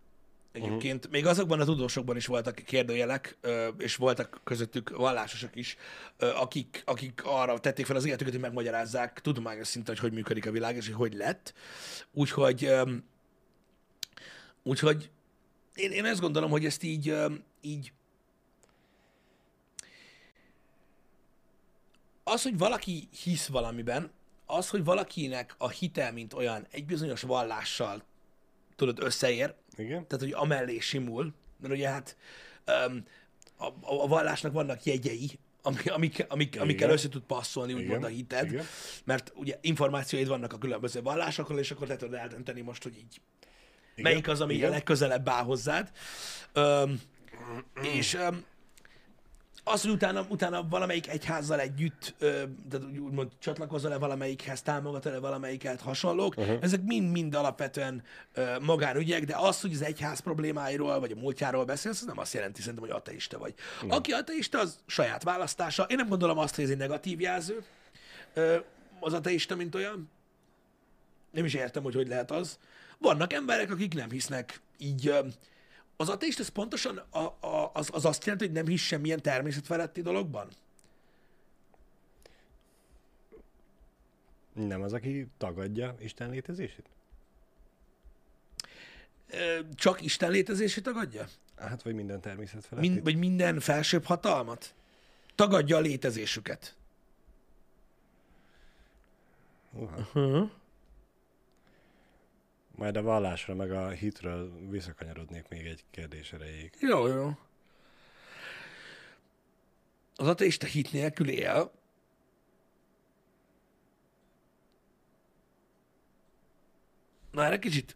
Egyébként még azokban a tudósokban is voltak kérdőjelek, ö, és voltak közöttük vallásosok is, ö, akik, akik arra tették fel az életüket, hogy megmagyarázzák tudományos szinten, hogy hogy működik a világ, és hogy hogy lett. Úgyhogy, öm, úgyhogy én, én azt gondolom, hogy ezt így, öm, így az, hogy valaki hisz valamiben, az, hogy valakinek a hite, mint olyan, egy bizonyos vallással tudod, összeér, Igen? tehát hogy amellé simul, mert ugye hát um, a, a, a vallásnak vannak jegyei, amik, amik, amik, amikkel össze tud passzolni, úgymond a hited, igen. mert ugye információid vannak a különböző vallásokról, és akkor te tudod eldönteni most, hogy így Igen, melyik az, ami igen. a legközelebb áll hozzád. Öm, és öm, az, hogy utána, utána valamelyik egyházzal együtt, ö, tehát úgy- úgymond csatlakozol-e valamelyikhez, támogatol-e valamelyiket, hasonlók, uh-huh. ezek mind-mind alapvetően ö, magánügyek, de az, hogy az egyház problémáiról, vagy a múltjáról beszélsz, az nem azt jelenti szerintem, hogy ateista vagy. Uh-huh. Aki ateista, az saját választása. Én nem gondolom azt, hogy ez egy negatív jelző, ö, az ateista, mint olyan. Nem is értem, hogy hogy lehet az. Vannak emberek, akik nem hisznek így. Az ateista az pontosan a, a, az, az azt jelenti, hogy nem hisz semmilyen természetfeletti dologban? Nem az, aki tagadja Isten létezését? Csak Isten létezését tagadja? Hát, vagy minden természet feletti? Mind, vagy minden felsőbb hatalmat? Tagadja a létezésüket. Uh-huh. Majd a vallásra, meg a hitről visszakanyarodnék még egy kérdés erejéig. Jó, jó. Az ateista hit nélkül él. Na, erre kicsit...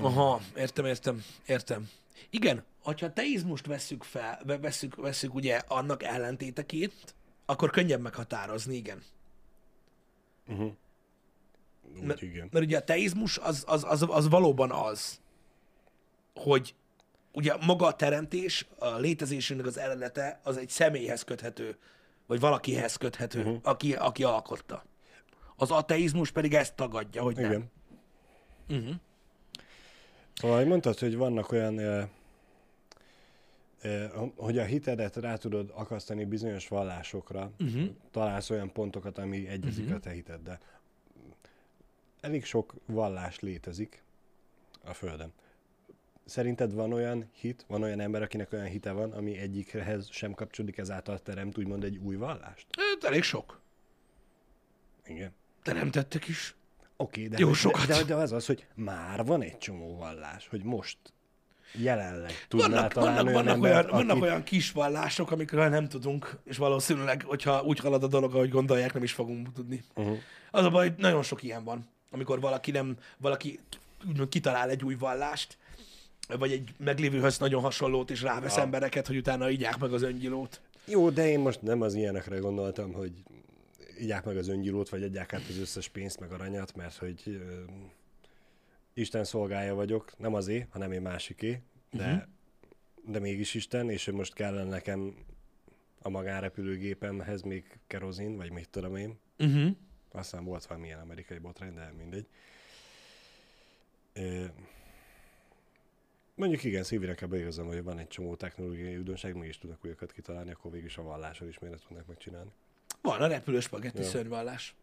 Aha, értem, értem, értem. Igen, ha a teizmust vesszük fel, ve- vesszük, vesszük ugye annak ellentétekét, akkor könnyebb meghatározni, igen. Úgy igen. Mert ugye a teizmus az, az, az, az valóban az, hogy ugye maga a teremtés, a létezésünknek az eredete, az egy személyhez köthető, vagy valakihez köthető, uh-huh. aki, aki alkotta. Az ateizmus pedig ezt tagadja, hogy nem. Igen. Uh-huh. Szóval, hogy mondtad, hogy vannak olyan, ö, ö, hogy a hitedet rá tudod akasztani bizonyos vallásokra, uh-huh. találsz olyan pontokat, ami egyezik uh-huh. a te hiteddel. Elég sok vallás létezik a Földön. Szerinted van olyan hit, van olyan ember, akinek olyan hite van, ami egyikhez sem kapcsolódik, ezáltal teremt úgymond egy új vallást? Hát elég sok. Igen. Teremtettek is. Oké, de, Jó sokat. de, de az az, hogy már van egy csomó vallás, hogy most jelenleg tudnál Vannak, találni vannak, olyan vannak, embert, olyan, vannak aki... olyan kis vallások, amikről nem tudunk, és valószínűleg, hogyha úgy halad a dolog, ahogy gondolják, nem is fogunk tudni. Uh-huh. Az a baj, hogy nagyon sok ilyen van, amikor valaki nem, valaki úgymond kitalál egy új vallást, vagy egy meglévőhöz nagyon hasonlót, és rávesz Ja. embereket, hogy utána igyák meg az öngyilót. Jó, de én most nem az ilyenekre gondoltam, hogy igyák meg az öngyilót, vagy adják át az összes pénzt, meg aranyat, mert hogy ö, Isten szolgája vagyok, nem azé, hanem én másiké, de, uh-huh. de mégis Isten, és hogy most kellene nekem a magánrepülőgépemhez még kerozin, vagy mit tudom én. Uh-huh. Aztán volt valamilyen amerikai botrány, de mindegy. Mondjuk igen, szívére beigazom, hogy van egy csomó technológiai újdonság, mégis tudnak újakat kitalálni, akkor végig is a vallással is miért tudnak megcsinálni. Van a repülős spagetti Ja. szörnyvallás.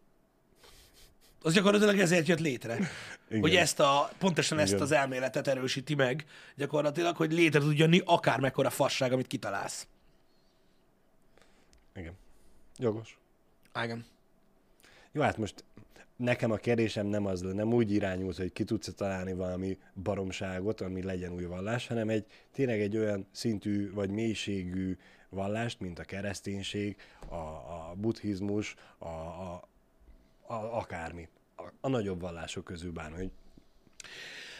Az gyakorlatilag ezért jött létre. Igen. Hogy ezt a, pontosan ezt Igen. az elméletet erősíti meg, gyakorlatilag, hogy létre tud jönni akár mekkora fasság, amit kitalálsz. Igen. Jogos. Igen. Jó, hát most nekem a kérdésem nem az, nem úgy irányult, hogy ki tudsz találni valami baromságot, ami legyen új vallás, hanem egy tényleg egy olyan szintű vagy mélységű vallást, mint a kereszténység, a, a buddhizmus, a, a, a, akármi. A, a nagyobb vallások közül bármi,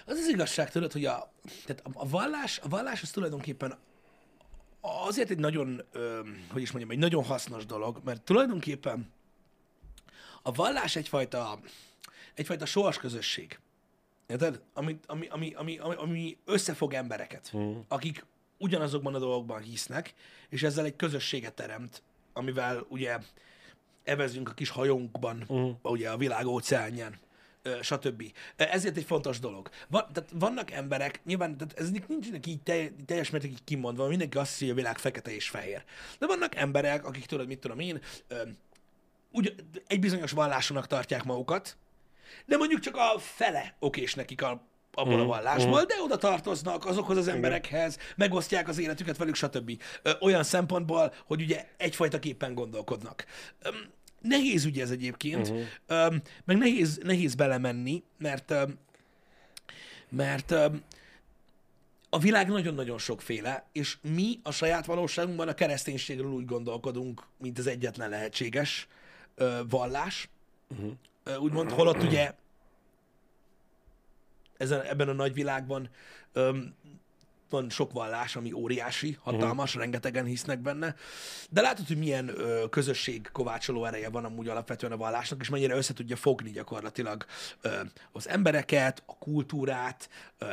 Az az igazság, tudod, hogy a, tehát a, vallás, a vallás az tulajdonképpen azért egy nagyon, hogy is mondjam, egy nagyon hasznos dolog, mert tulajdonképpen a vallás egyfajta, egyfajta sohas közösség. Érted? Ami, ami, ami, ami, ami, ami összefog embereket, mm. akik ugyanazokban a dolgokban hisznek, és ezzel egy közösséget teremt, amivel ugye evezünk a kis hajónkban, uh-huh. ugye a világ óceánján, stb. Ezért egy fontos dolog. Van, tehát vannak emberek, nyilván tehát ez nincsenek így telj, teljes mértékig kimondva, mindenki azt hiszi, hogy a világ fekete és fehér. De vannak emberek, akik tudod, mit tudom én, úgy, egy bizonyos vallásúnak tartják magukat, de mondjuk csak a fele okés nekik a, abból a vallásból, de oda tartoznak azokhoz az emberekhez, megosztják az életüket velük, stb. Olyan szempontból, hogy ugye egyfajta képen gondolkodnak. Nehéz ugye ez egyébként, uh-huh. meg nehéz, nehéz belemenni, mert mert a világ nagyon-nagyon sokféle, és mi a saját valóságunkban a kereszténységről úgy gondolkodunk, mint az egyetlen lehetséges ö, vallás. Uh-huh. Úgymond, holott ugye ezen, ebben a nagy világban öm, van sok vallás, ami óriási, hatalmas, uh-huh. rengetegen hisznek benne, de látod, hogy milyen ö, közösség kovácsoló ereje van amúgy alapvetően a vallásnak, és mennyire össze tudja fogni gyakorlatilag ö, az embereket, a kultúrát, ö,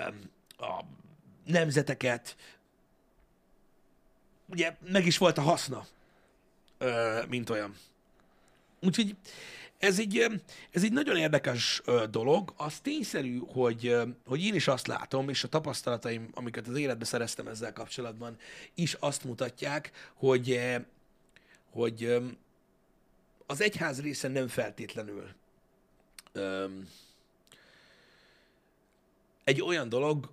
a nemzeteket. Ugye meg is volt a haszna, ö, mint olyan. Úgyhogy ez egy, ez egy nagyon érdekes dolog. Az tényszerű, hogy, hogy én is azt látom, és a tapasztalataim, amiket az életbe szereztem ezzel kapcsolatban, is azt mutatják, hogy, ö, hogy az egyház része nem feltétlenül egy olyan dolog,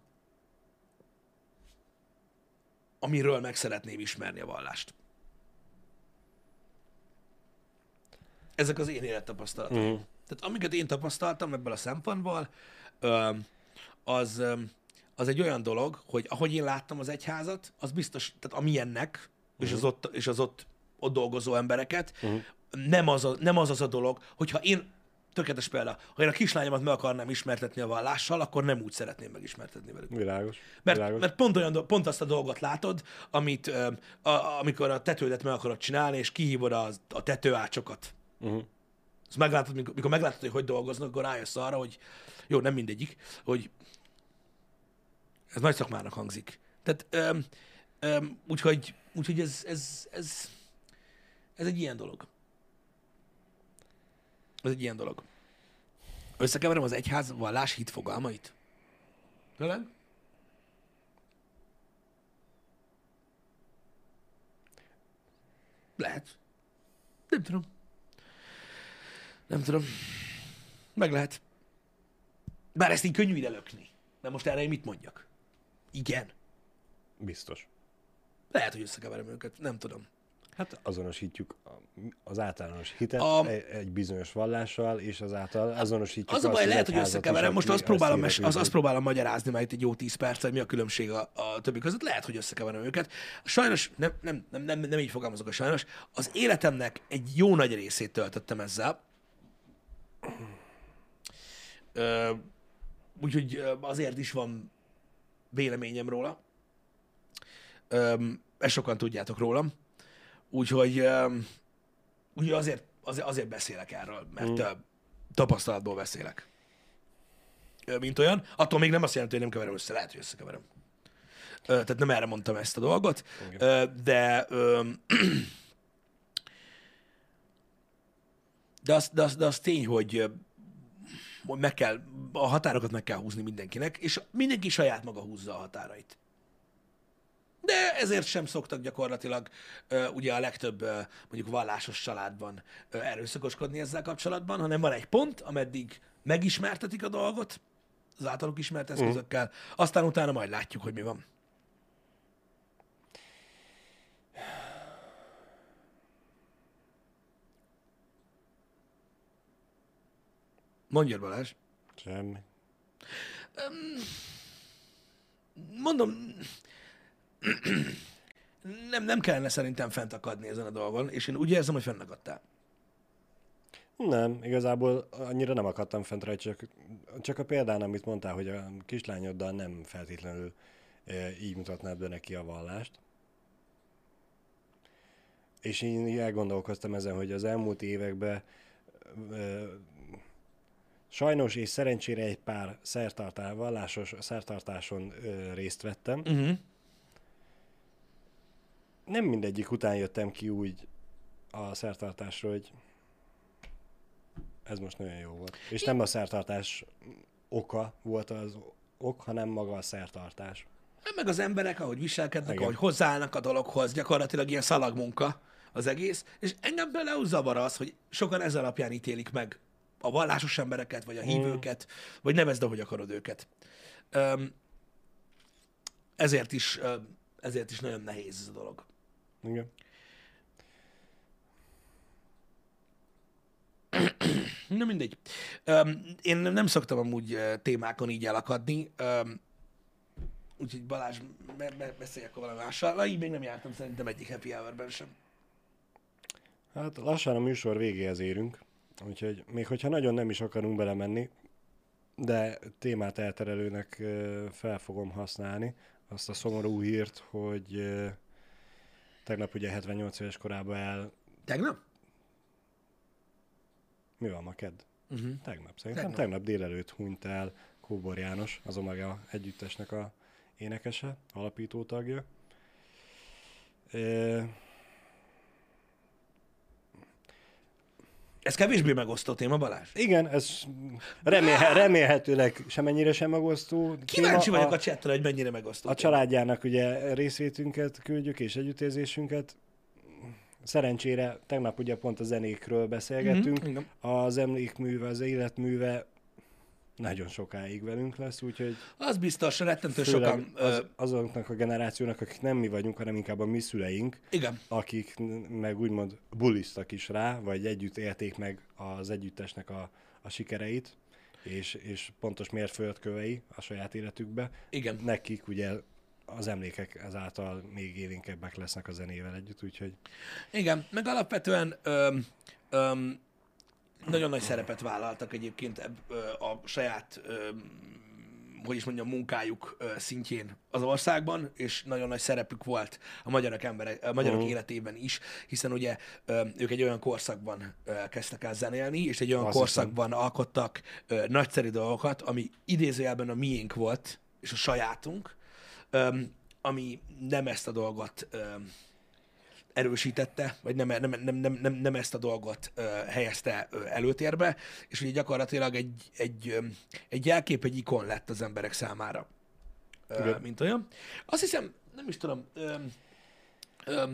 amiről meg szeretném ismerni a vallást. Ezek az én élettapasztalataim. Mhm. Uh-huh. Tehát amiket én tapasztaltam ebből a szempontból, az, az egy olyan dolog, hogy ahogy én láttam az egyházat, az biztos, tehát amilyennek, uh-huh. és az ott, és az ott, ott dolgozó embereket, uh-huh. nem, az a, nem az az a dolog, hogyha én tökéletes példa, ha én a kislányomat meg akarnám ismertetni a vallással, akkor nem úgy szeretném megismertetni velük. világos. Mert, világos. mert pont, olyan, pont azt a dolgot látod, amit, a, amikor a tetődet meg akarod csinálni, és kihívod a, a tetőácsokat. Uh-huh. Azt meglátod, mikor, mikor meglátod, hogy hogy dolgoznak, akkor rájössz arra, hogy jó, nem mindegyik, hogy ez nagy szakmának hangzik. Tehát, öm, öm, úgyhogy, úgyhogy ez, ez, ez, ez egy ilyen dolog. Ez egy ilyen dolog. Összekeverem az egyház vallás hit fogalmait? Tényleg? Lehet. Nem tudom. Nem tudom. Meg lehet. Bár ezt így könnyű ide lökni. De most erre én mit mondjak? Igen. Biztos. Lehet, hogy összekeverem őket. Nem tudom. Hát azonosítjuk az általános hitet A- egy, egy bizonyos vallással, és azáltal azonosítjuk Az a baj, lehet, hogy összekeverem. Most azt próbálom, mes- az, azt próbálom magyarázni majd egy jó 10 perc, hogy mi a különbség a, a többi között. Lehet, hogy összekeverem őket. Sajnos, nem, nem, nem, nem, nem így fogalmazok a sajnos, az életemnek egy jó nagy részét töltöttem ezzel. Ö, úgyhogy azért is van véleményem róla. Ö, ezt sokan tudjátok rólam. Úgyhogy, ö, úgyhogy azért, azért, azért beszélek erről, mert mm. tapasztalatból beszélek. Ö, Mint olyan. Attól még nem azt jelenti, hogy nem keverem össze. Lehet, hogy összekeverem. Ö, Tehát nem erre mondtam ezt a dolgot, Ö, de ö, de az, de, az, de az tény, hogy meg kell, a határokat meg kell húzni mindenkinek, és mindenki saját maga húzza a határait. De ezért sem szoktak gyakorlatilag ugye a legtöbb mondjuk vallásos családban erőszakoskodni ezzel kapcsolatban, hanem van egy pont, ameddig megismertetik a dolgot az általuk ismert eszközökkel, aztán utána majd látjuk, hogy mi van. Mondja Balázs. Semmi. mondom, nem, nem kellene szerintem fennakadni ezen a dolgon, és én úgy érzem, hogy fennakadtál. Nem, igazából annyira nem akadtam fent rá, csak, csak a példán, amit mondtál, hogy a kislányoddal nem feltétlenül e, így mutatnád be neki a vallást. És én elgondolkoztam ezen, hogy az elmúlt években e, sajnos és szerencsére egy pár szertartál, vallásos szertartáson e, részt vettem. Uh-huh. Nem mindegyik után jöttem ki úgy a szertartásról, hogy ez most nagyon jó volt. És nem a szertartás oka volt az ok, hanem maga a szertartás. Meg az emberek, ahogy viselkednek, Igen. ahogy hozzáállnak a dologhoz, gyakorlatilag ilyen szalagmunka az egész, és engem például zavar az, hogy sokan ez alapján ítélik meg a vallásos embereket, vagy a hívőket, vagy nevezd, ahogy akarod őket. Öm, ezért is, ezért is nagyon nehéz ez a dolog. Igen. Na mindegy. Öm, én nem szoktam amúgy témákon így elakadni, öm, úgyhogy Balázs, me- me- beszélj akkor valami mással. Na, így még nem jártam szerintem egyik happy hour sem. Hát lassan a műsor végéhez érünk, úgyhogy még hogyha nagyon nem is akarunk belemenni, de témát elterelőnek fel fogom használni azt a szomorú hírt, hogy tegnap ugye 78 éves korában el... Tegnap? Mi van ma kedd? Uh-huh. Tegnap, szerintem Tegnap. tegnap, délelőtt hunyt el Kóbor János, az Omega együttesnek a énekese, alapító tagja. Ö, Ez kevésbé megosztó téma, Balázs? Igen, ez remélhe, remélhetőleg semennyire sem megosztó. Kíváncsi téma. vagyok a, a, chattel, hogy mennyire megosztó. a téma. családjának ugye részvétünket küldjük és együttérzésünket. Szerencsére tegnap ugye pont a zenékről beszélgettünk. Mhm, igen. Az emlékműve, az életműve nagyon sokáig velünk lesz, úgyhogy Az biztos, rettentő sokan... az, azoknak a generációnak, akik nem mi vagyunk, hanem inkább a mi szüleink, igen, akik meg úgymond bulisztak is rá, vagy együtt élték meg az együttesnek a, a sikereit, és, és pontos mérföldkövei a saját életükbe. igen. Nekik ugye az emlékek ezáltal még élénkebbek lesznek a zenével együtt, úgyhogy Igen, meg alapvetően öm, öm, nagyon nagy szerepet vállaltak egyébként ebb, a saját, hogy is mondjam, munkájuk szintjén az országban, és nagyon nagy szerepük volt a magyarok, emberek, a magyarok Mhm. életében is, hiszen ugye ők egy olyan korszakban kezdtek el zenélni, és egy olyan Azt korszakban alkottak ö, nagyszerű dolgokat, ami idézőjelben a miénk volt, és a sajátunk, ami nem ezt a dolgot erősítette, vagy nem, nem, nem, nem, nem, nem ezt a dolgot ö, helyezte ö, előtérbe, és ugye gyakorlatilag egy, egy, ö, egy jelkép, egy ikon lett az emberek számára, ö, Igen. mint olyan. Azt hiszem, nem is tudom, ö, ö,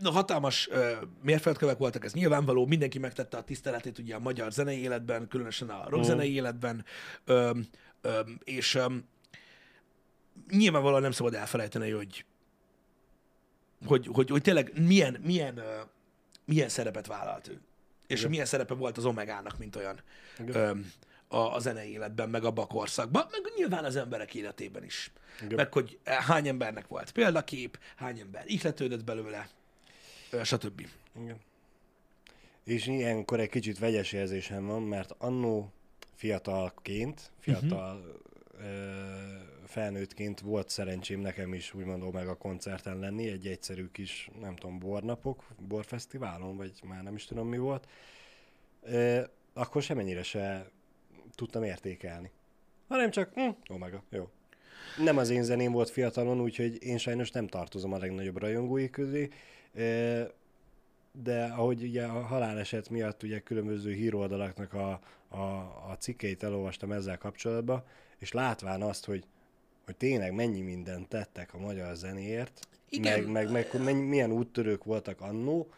na, hatalmas ö, mérföldkövek voltak, ez nyilvánvaló, mindenki megtette a tiszteletét ugye a magyar zenei életben, különösen a rockzenei életben, ö, ö, és ö, nyilvánvalóan nem szabad elfelejteni, hogy hogy, hogy, hogy tényleg milyen, milyen, uh, milyen szerepet vállalt ő. És Igen. milyen szerepe volt az Omegának, mint olyan öm, a, a zenei életben, meg abban a korszakban, meg nyilván az emberek életében is. Igen. Meg hogy eh, hány embernek volt példakép, hány ember ihletődött belőle, stb. Igen. És ilyenkor egy kicsit vegyes érzésem van, mert annó fiatalként, fiatal uh-huh. ö, felnőttként volt szerencsém nekem is úgymond Omega koncerten lenni, egy egyszerű kis, nem tudom, bornapok, borfesztiválon, vagy már nem is tudom mi volt. Ö, akkor semennyire se tudtam értékelni. Hanem csak, hm, Omega, jó. Nem az én zeném volt fiatalon, úgyhogy én sajnos nem tartozom a legnagyobb rajongói közé. Ö, de ahogy ugye a haláleset miatt ugye különböző híroldalaknak a, a, a cikkeit elolvastam ezzel kapcsolatban, és látván azt, hogy hogy tényleg mennyi mindent tettek a magyar zenéért, Igen. meg, meg, meg hogy mennyi, milyen úttörők voltak annó,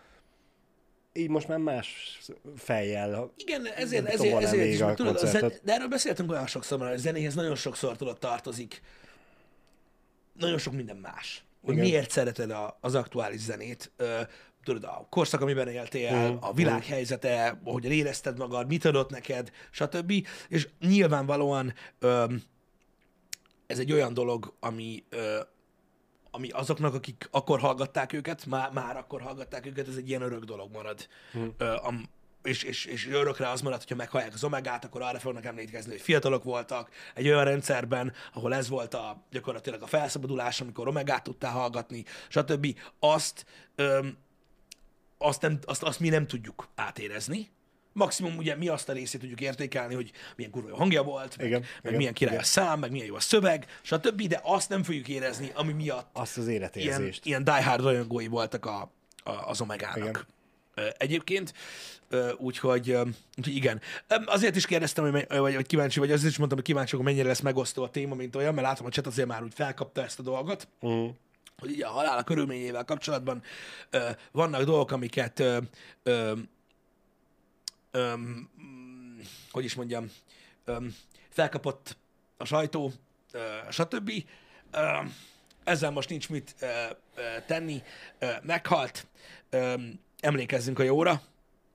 így most már más fejjel. Igen, ezért, Nem ezért, van-e ezért is, a tudod, a zen... de erről beszéltünk olyan sokszor, mert a zenéhez nagyon sokszor tudod tartozik, nagyon sok minden más. Hogy Igen. miért szereted a, az aktuális zenét, ö, tudod, a korszak, amiben éltél, Mhm, a világ helyzete, hogyan érezted magad, mit adott neked, stb. És nyilvánvalóan ö, ez egy olyan dolog, ami, ö, ami azoknak, akik akkor hallgatták őket, már, már akkor hallgatták őket, ez egy ilyen örök dolog marad. Hmm. Ö, am, és, és, és örökre az marad, hogyha meghallják az omegát, akkor arra fognak emlékezni, hogy fiatalok voltak egy olyan rendszerben, ahol ez volt a, gyakorlatilag a felszabadulás, amikor omegát tudtál hallgatni, stb. Azt, öm, azt, nem, azt, azt mi nem tudjuk átérezni. Maximum ugye mi azt a részét tudjuk értékelni, hogy milyen kurva jó hangja volt, meg, Igen, meg igen, milyen király igen. a szám, meg milyen jó a szöveg, stb. De azt nem fogjuk érezni, ami miatt Azt az ilyen, életérzést. ilyen diehard rajongói voltak a, a, az Omegának. Igen. Egyébként, úgyhogy, úgyhogy igen. Azért is kérdeztem, hogy, vagy, vagy kíváncsi vagy, azért is mondtam, hogy kíváncsi vagyok, mennyire lesz megosztó a téma, mint olyan, mert látom, a chat azért már úgy felkapta ezt a dolgot, Uh, hogy ugye a halál körülményével kapcsolatban vannak dolgok, amiket ö, ö, ö, mm, hogy is mondjam, ö, felkapott a sajtó, ö, stb. Ö, ezzel most nincs mit ö, ö, tenni. Ö, meghalt. Ö, emlékezzünk a jóra.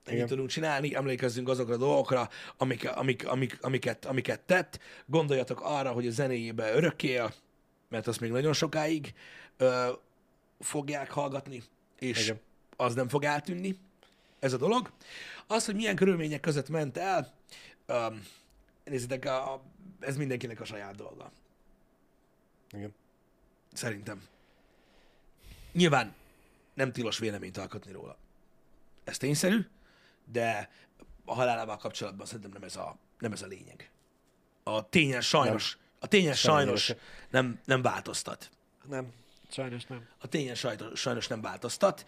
Ennyit tudunk csinálni, emlékezzünk azokra a dolgokra, amik, amik, amik, amiket, amiket tett. Gondoljatok arra, hogy a zenéjébe örökké él, mert azt még nagyon sokáig ö, fogják hallgatni, és Igen. az nem fog eltűnni, ez a dolog. Az, hogy milyen körülmények között ment el, um, nézzétek, a, a, ez mindenkinek a saját dolga. igen. Szerintem. Nyilván nem tilos véleményt alkotni róla. Ez tényszerű, de a halálával kapcsolatban szerintem nem ez a, nem ez a lényeg. A tényen sajnos, a tényen sajnos Sajnos. nem, nem változtat. Nem, sajnos nem. A tényen sajnos, sajnos nem változtat,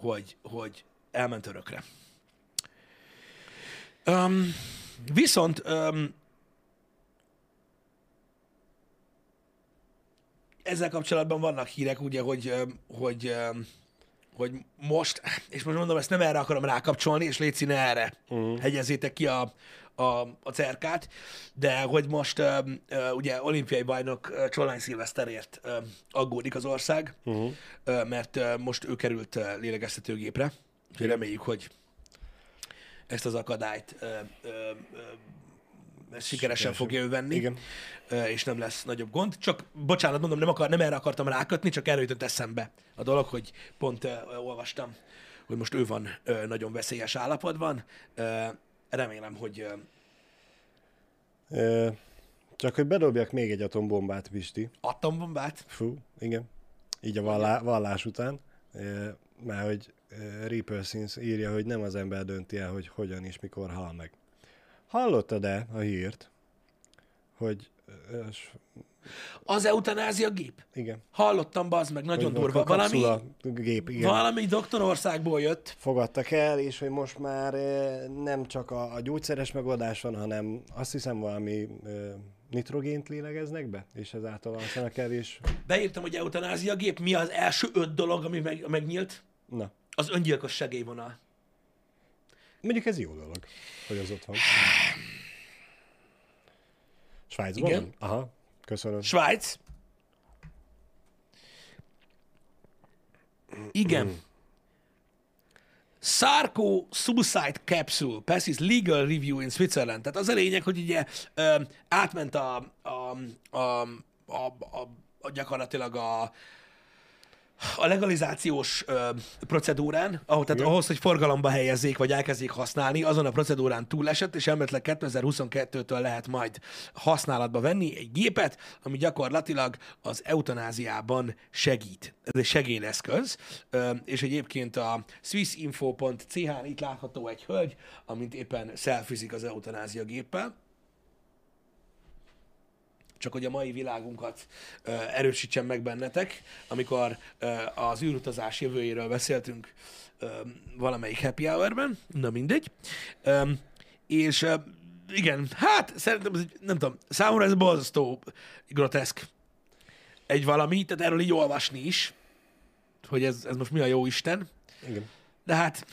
hogy, hogy elment örökre. Um, viszont um, ezzel kapcsolatban vannak hírek, ugye, hogy, hogy, hogy most, és most mondom, ezt nem erre akarom rákapcsolni, és légy ne erre uh-huh. hegyezzétek ki a, a, a cerkát, de hogy most ugye olimpiai bajnok ö, Csollány Szilveszterért aggódik az ország, uh-huh. mert most ő került lélegeztetőgépre, úgyhogy reméljük, hogy ezt az akadályt ö, ö, ö, sikeresen fogja ő venni, Igen. és nem lesz nagyobb gond. Csak, bocsánat, mondom, nem, akar, nem erre akartam rákötni, csak erről jutott eszembe a dolog, hogy pont ö, olvastam, hogy most ő van ö, nagyon veszélyes állapotban. Ö, remélem, hogy ö, Ö, csak hogy bedobjak még egy atombombát, Pisti. atombombát. Fú, igen. Így a vallá, vallás után. Ö, Mert hogy Reaper Sins írja, hogy nem az ember dönti el, hogy hogyan és mikor hal meg. Hallottad-e a hírt, hogy Az eutanázia gép. igen, Hallottam, bazd meg, nagyon hogy durva. Valami, gép, igen. valami doktorországból jött. fogadtak el, és hogy most már eh, nem csak a, a gyógyszeres megoldás van, hanem azt hiszem valami eh, nitrogént lélegeznek be, és ezáltal alszanak el, és Beírtam, hogy eutanázia gép. Mi az első öt dolog, ami meg, megnyílt? na, Az öngyilkos segélyvonal. mondjuk ez jó dolog, hogy az ott van. Svájcban Igen. Aha, köszönöm. Svájc. Igen. Sarko Suicide Capsule passes legal review in Switzerland. Tehát az a lényeg, hogy ugye ö, átment a, a, a, a, a, a gyakorlatilag a, a legalizációs ö, procedúrán, ahol, tehát Igen. ahhoz, hogy forgalomba helyezzék, vagy elkezdjék használni, azon a procedúrán túlesett, és elméletileg 2022-től lehet majd használatba venni egy gépet, ami gyakorlatilag az eutanáziában segít. Ez egy segédeszköz, ö, és egyébként a swissinfo.ch-n itt látható egy hölgy, amint éppen szelfizik az eutanázia géppel, csak hogy a mai világunkat ö, erősítsen meg bennetek, amikor ö, az űrutazás jövőjéről beszéltünk ö, valamelyik happy hour-ben, na mindegy. Ö, és ö, igen, hát szerintem ez, nem tudom, számomra ez borzasztó groteszk egy valami, tehát erről így olvasni is, hogy ez, ez most mi a jó Isten. Igen. De hát,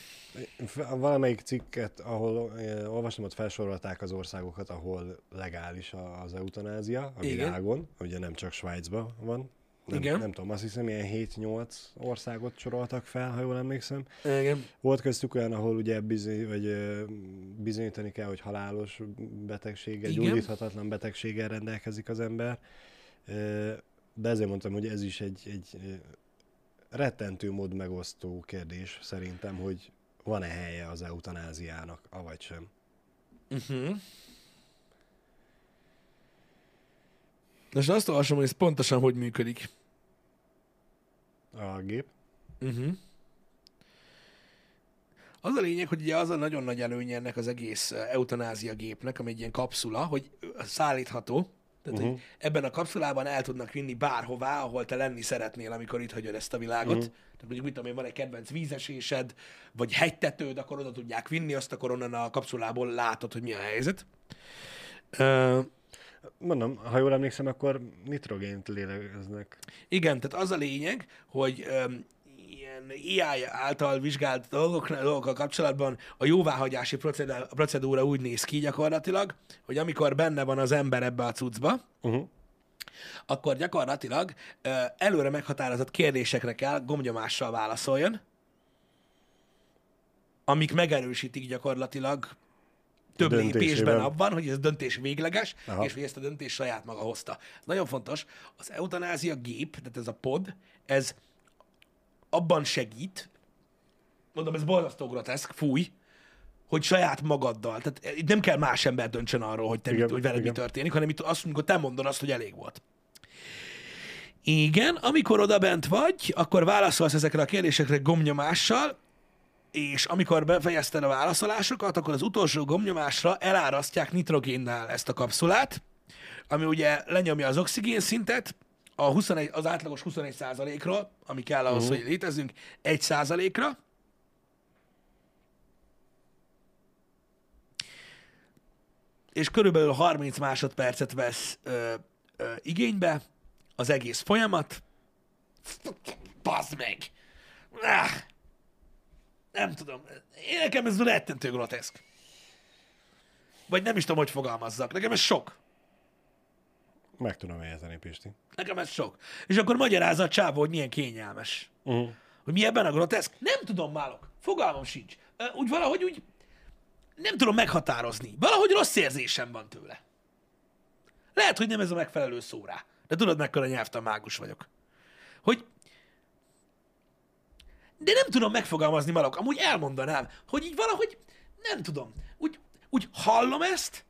Valamelyik cikket, ahol eh, olvastam, ott felsorolták az országokat, ahol legális az eutanázia a Igen. világon. Ugye nem csak Svájcban van. Nem, Igen. nem tudom, azt hiszem ilyen 7-8 országot soroltak fel, ha jól emlékszem. igen, Volt köztük olyan, ahol ugye bizony, vagy ö, bizonyítani kell, hogy halálos betegséggel, Igen. gyógyíthatatlan betegséggel rendelkezik az ember. Ö, De ezért mondtam, hogy ez is egy, egy rettentő mód megosztó kérdés szerintem, hogy van-e helye az eutanáziának, avagy sem. Uh-huh. Most azt olvasom, hogy ez pontosan hogy működik. A gép? Uh-huh. Az a lényeg, hogy ugye az a nagyon nagy előnye ennek az egész eh, eutanázia gépnek, ami egy ilyen kapszula, hogy szállítható, tehát uh-huh. hogy ebben a kapszulában el tudnak vinni bárhová, ahol te lenni szeretnél, amikor itt hagyod ezt a világot. Uh-huh. Tehát mondjuk, mit tudom én, van egy kedvenc vízesésed, vagy hegytetőd, akkor oda tudják vinni, azt akkor onnan a kapszulából látod, hogy mi a helyzet. Uh, Mondom, ha jól emlékszem, akkor nitrogént lélegeznek. Igen, tehát az a lényeg, hogy um, ilyen AI által vizsgált dolgoknál, dolgokkal kapcsolatban a jóváhagyási procedúra, procedúra úgy néz ki gyakorlatilag, hogy amikor benne van az ember ebbe a cuccba, Uh-huh. akkor gyakorlatilag előre meghatározott kérdésekre kell gomnyomással válaszoljon, amik megerősítik gyakorlatilag több lépésben abban, hogy ez döntés végleges. Aha. és hogy ezt a döntést saját maga hozta. Ez nagyon fontos. Az eutanázia gép, tehát ez a pod, ez abban segít, mondom, ez borzasztó groteszk, fúj, hogy saját magaddal, tehát itt nem kell más ember döntsön arról, hogy, te Igen, mit, hogy veled mi igen. történik, hanem itt azt hogy te mondod azt, hogy elég volt. Igen, amikor oda bent vagy, akkor válaszolsz ezekre a kérdésekre gomnyomással, és amikor befejezted a válaszolásokat, akkor az utolsó gomnyomásra elárasztják nitrogénnel ezt a kapszulát, ami ugye lenyomja az oxigén szintet, a 21, az átlagos 21%-ról, ami kell ahhoz, uh-huh. hogy létezzünk, 1%-ra, és körülbelül 30 másodpercet vesz ö, ö, igénybe az egész folyamat. Bazd meg! Ah, nem tudom. Én nekem ez rettentő groteszk. Vagy nem is tudom, hogy fogalmazzak. Nekem ez sok. Meg tudom érteni, Pisti. Nekem ez sok. És akkor magyarázza a csávó, hogy milyen kényelmes. Uh-huh. Hogy mi ebben a groteszk? Nem tudom, Málok. Fogalmam sincs. Úgy valahogy úgy nem tudom meghatározni. Valahogy rossz érzésem van tőle. Lehet, hogy nem ez a megfelelő szó rá. De tudod, mekkora nyelvtan mágus vagyok. Hogy de nem tudom megfogalmazni Malok. Amúgy elmondanám, hogy így valahogy nem tudom. Úgy, úgy hallom ezt,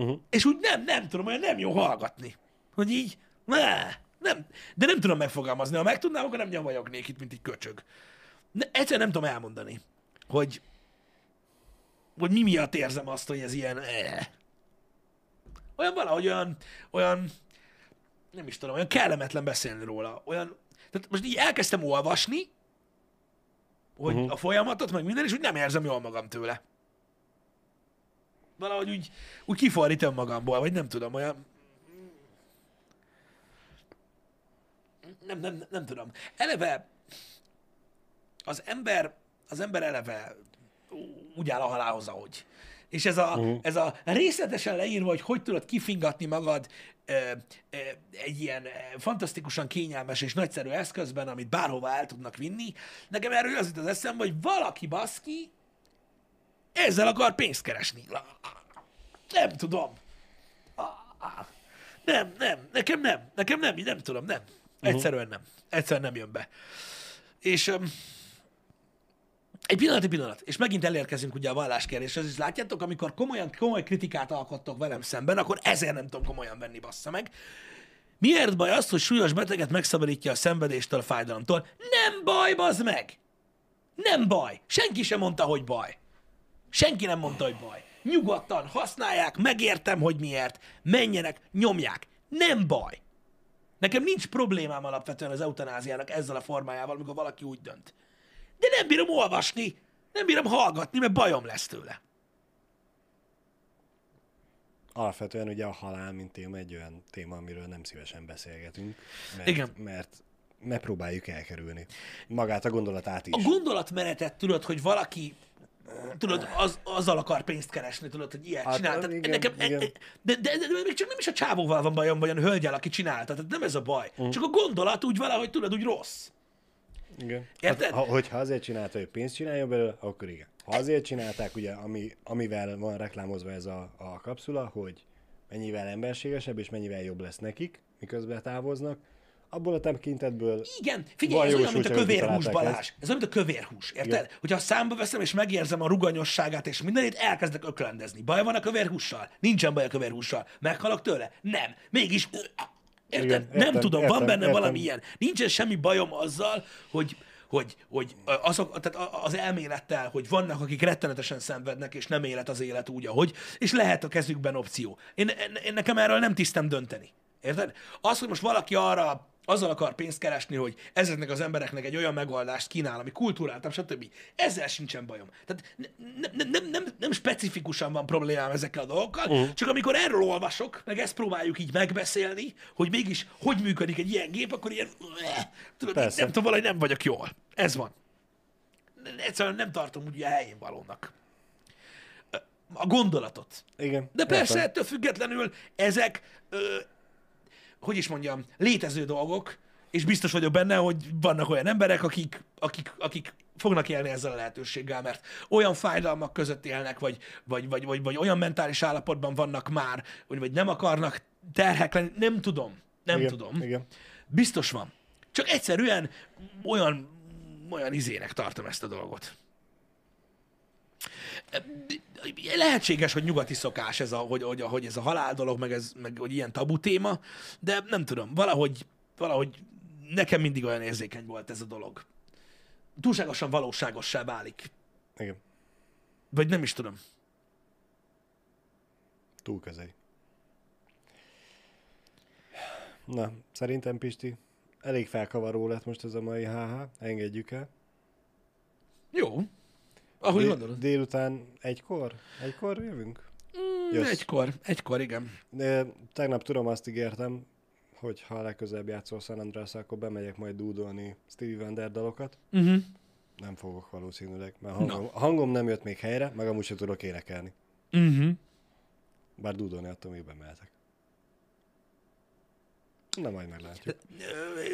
Uh-huh. és úgy nem, nem tudom, olyan nem jó hallgatni. Hogy így, ne, nem, de nem tudom megfogalmazni. Ha meg tudnám, akkor nem nyomajognék itt, mint egy köcsög. Ne, egyszerűen nem tudom elmondani, hogy, hogy mi miatt érzem azt, hogy ez ilyen, eh. olyan valahogy olyan, olyan, nem is tudom, olyan kellemetlen beszélni róla. Olyan, tehát most így elkezdtem olvasni, hogy uh-huh. a folyamatot, meg minden, és úgy nem érzem jól magam tőle. Valahogy úgy, úgy kifordít önmagamból, vagy nem tudom, olyan... Nem, nem, nem tudom. Eleve az ember, az ember eleve úgy áll a halálhoz, ahogy. És ez a, uh-huh. ez a részletesen leírva, hogy hogy tudod kifingatni magad ö, ö, egy ilyen fantasztikusan kényelmes és nagyszerű eszközben, amit bárhova el tudnak vinni, nekem erről az jut az eszembe, hogy valaki baszki ezzel akar pénzt keresni. Nem tudom. Nem, nem, nekem nem, nekem nem, nem tudom, nem. Egyszerűen nem. Egyszerűen nem jön be. És um, egy pillanat, egy pillanat, és megint elérkezünk ugye a valláskéréshez, és látjátok, amikor komolyan, komoly kritikát alkottok velem szemben, akkor ezért nem tudom komolyan venni, bassza meg. Miért baj az, hogy súlyos beteget megszabadítja a szenvedéstől, a fájdalomtól? Nem baj, bazd meg! Nem baj. Senki sem mondta, hogy baj. Senki nem mondta, hogy baj. Nyugodtan használják, megértem, hogy miért. Menjenek, nyomják. Nem baj. Nekem nincs problémám alapvetően az eutanáziának ezzel a formájával, amikor valaki úgy dönt. De nem bírom olvasni, nem bírom hallgatni, mert bajom lesz tőle. alapvetően ugye a halál, mint téma egy olyan téma, amiről nem szívesen beszélgetünk. Mert, Igen. Mert megpróbáljuk elkerülni. Magát a gondolatát is. A gondolatmenetet tudod, hogy valaki tudod, az, azzal akar pénzt keresni, tudod, hogy ilyet Hát, csinál. az Tehát igen, nekem, igen. De, de, de, de, még csak nem is a csávóval van bajom, vagy a hölgyel, aki csinálta. Tehát nem ez a baj. Mm. Csak a gondolat úgy valahogy tudod, úgy rossz. Igen. Érted? Hát, ha, hogyha azért csinálta, hogy pénzt csináljon belőle, akkor igen. Ha azért csinálták, ugye, ami, amivel van reklámozva ez a, a kapszula, hogy mennyivel emberségesebb és mennyivel jobb lesz nekik, miközben távoznak, abból a tekintetből Igen, figyelj, Van ez olyan, mint a kövérhús, Balázs. Ez olyan, mint a kövérhús, érted? Igen. Hogyha a számba veszem, és megérzem a ruganyosságát és mindenét, elkezdek öklendezni. Baj van a kövérhússal? Nincsen baj a kövérhússal. Meghalok tőle? Nem. Mégis... Érted? Igen, nem értem, tudom, van értem, benne értem. valami ilyen. Nincsen semmi bajom azzal, hogy hogy, hogy azok, tehát az elmélettel, hogy vannak, akik rettenetesen szenvednek, és nem élet az élet úgy, ahogy, és lehet a kezükben opció. Én, én nekem erről nem tisztem dönteni. Érted? Az, hogy most valaki arra azzal akar pénzt keresni, hogy ezeknek az embereknek egy olyan megoldást kínál, ami kultúráltabb, stb. Ezzel sincsen bajom. Tehát ne- ne- nem, nem, nem specifikusan van problémám ezekkel a dolgokkal, uh. csak amikor erről olvasok, meg ezt próbáljuk így megbeszélni, hogy mégis hogy működik egy ilyen gép, akkor ilyen, tudod, nem tudom, valahogy nem vagyok jól. Ez van. Egyszerűen nem tartom úgy a helyén valónak. A gondolatot. igen. De persze, értem. ettől függetlenül ezek, ö, hogy is mondjam, létező dolgok, és biztos vagyok benne, hogy vannak olyan emberek, akik, akik, akik fognak élni ezzel a lehetőséggel, mert olyan fájdalmak között élnek, vagy, vagy, vagy, vagy, vagy olyan mentális állapotban vannak már, hogy vagy nem akarnak terhek lenni, nem tudom, nem igen, tudom. Igen. Biztos van. Csak egyszerűen olyan, olyan izének tartom ezt a dolgot. Lehetséges, hogy nyugati szokás ez a, hogy, hogy, hogy ez a halál dolog, meg, ez, meg hogy ilyen tabu téma, de nem tudom, valahogy, valahogy nekem mindig olyan érzékeny volt ez a dolog. Túlságosan valóságossá válik. Igen. Vagy nem is tudom. Túl közeli. Na, szerintem Pisti, elég felkavaró lett most ez a mai HH, engedjük el. Jó. Ahogy Dé- gondolod. Délután egykor? Egykor jövünk? Mm, jössz. egykor, egykor, igen. De tegnap tudom, azt ígértem, hogy ha legközelebb játszol San andreas akkor bemegyek majd dúdolni Stevie Wonder dalokat. Uh-huh. Nem fogok valószínűleg, mert hangom, a hangom nem jött még helyre, meg amúgy sem tudok énekelni. Uh-huh. Bár dúdolni attól még bemehetek. Na majd meglátjuk.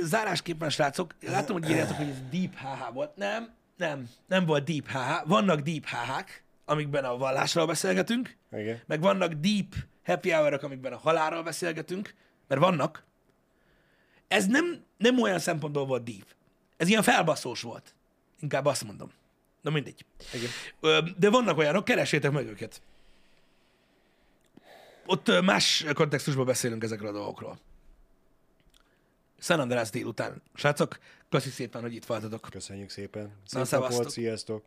Zárásképpen, srácok, látom, hogy írjátok, hogy ez Deep HH volt. Nem, nem, nem volt Deep HH. Vannak Deep HH-k, amikben a vallásról beszélgetünk, Igen. meg vannak Deep Happy hour amikben a halálról beszélgetünk, mert vannak. Ez nem, nem olyan szempontból volt Deep. Ez ilyen felbaszós volt. Inkább azt mondom. Na mindegy. Igen. De vannak olyanok, keresétek meg őket. Ott más kontextusban beszélünk ezekről a dolgokról. San Andreas délután. Srácok, köszi szépen, hogy itt voltatok. Köszönjük szépen. Na, Szép nap szevasztok. volt, sziasztok!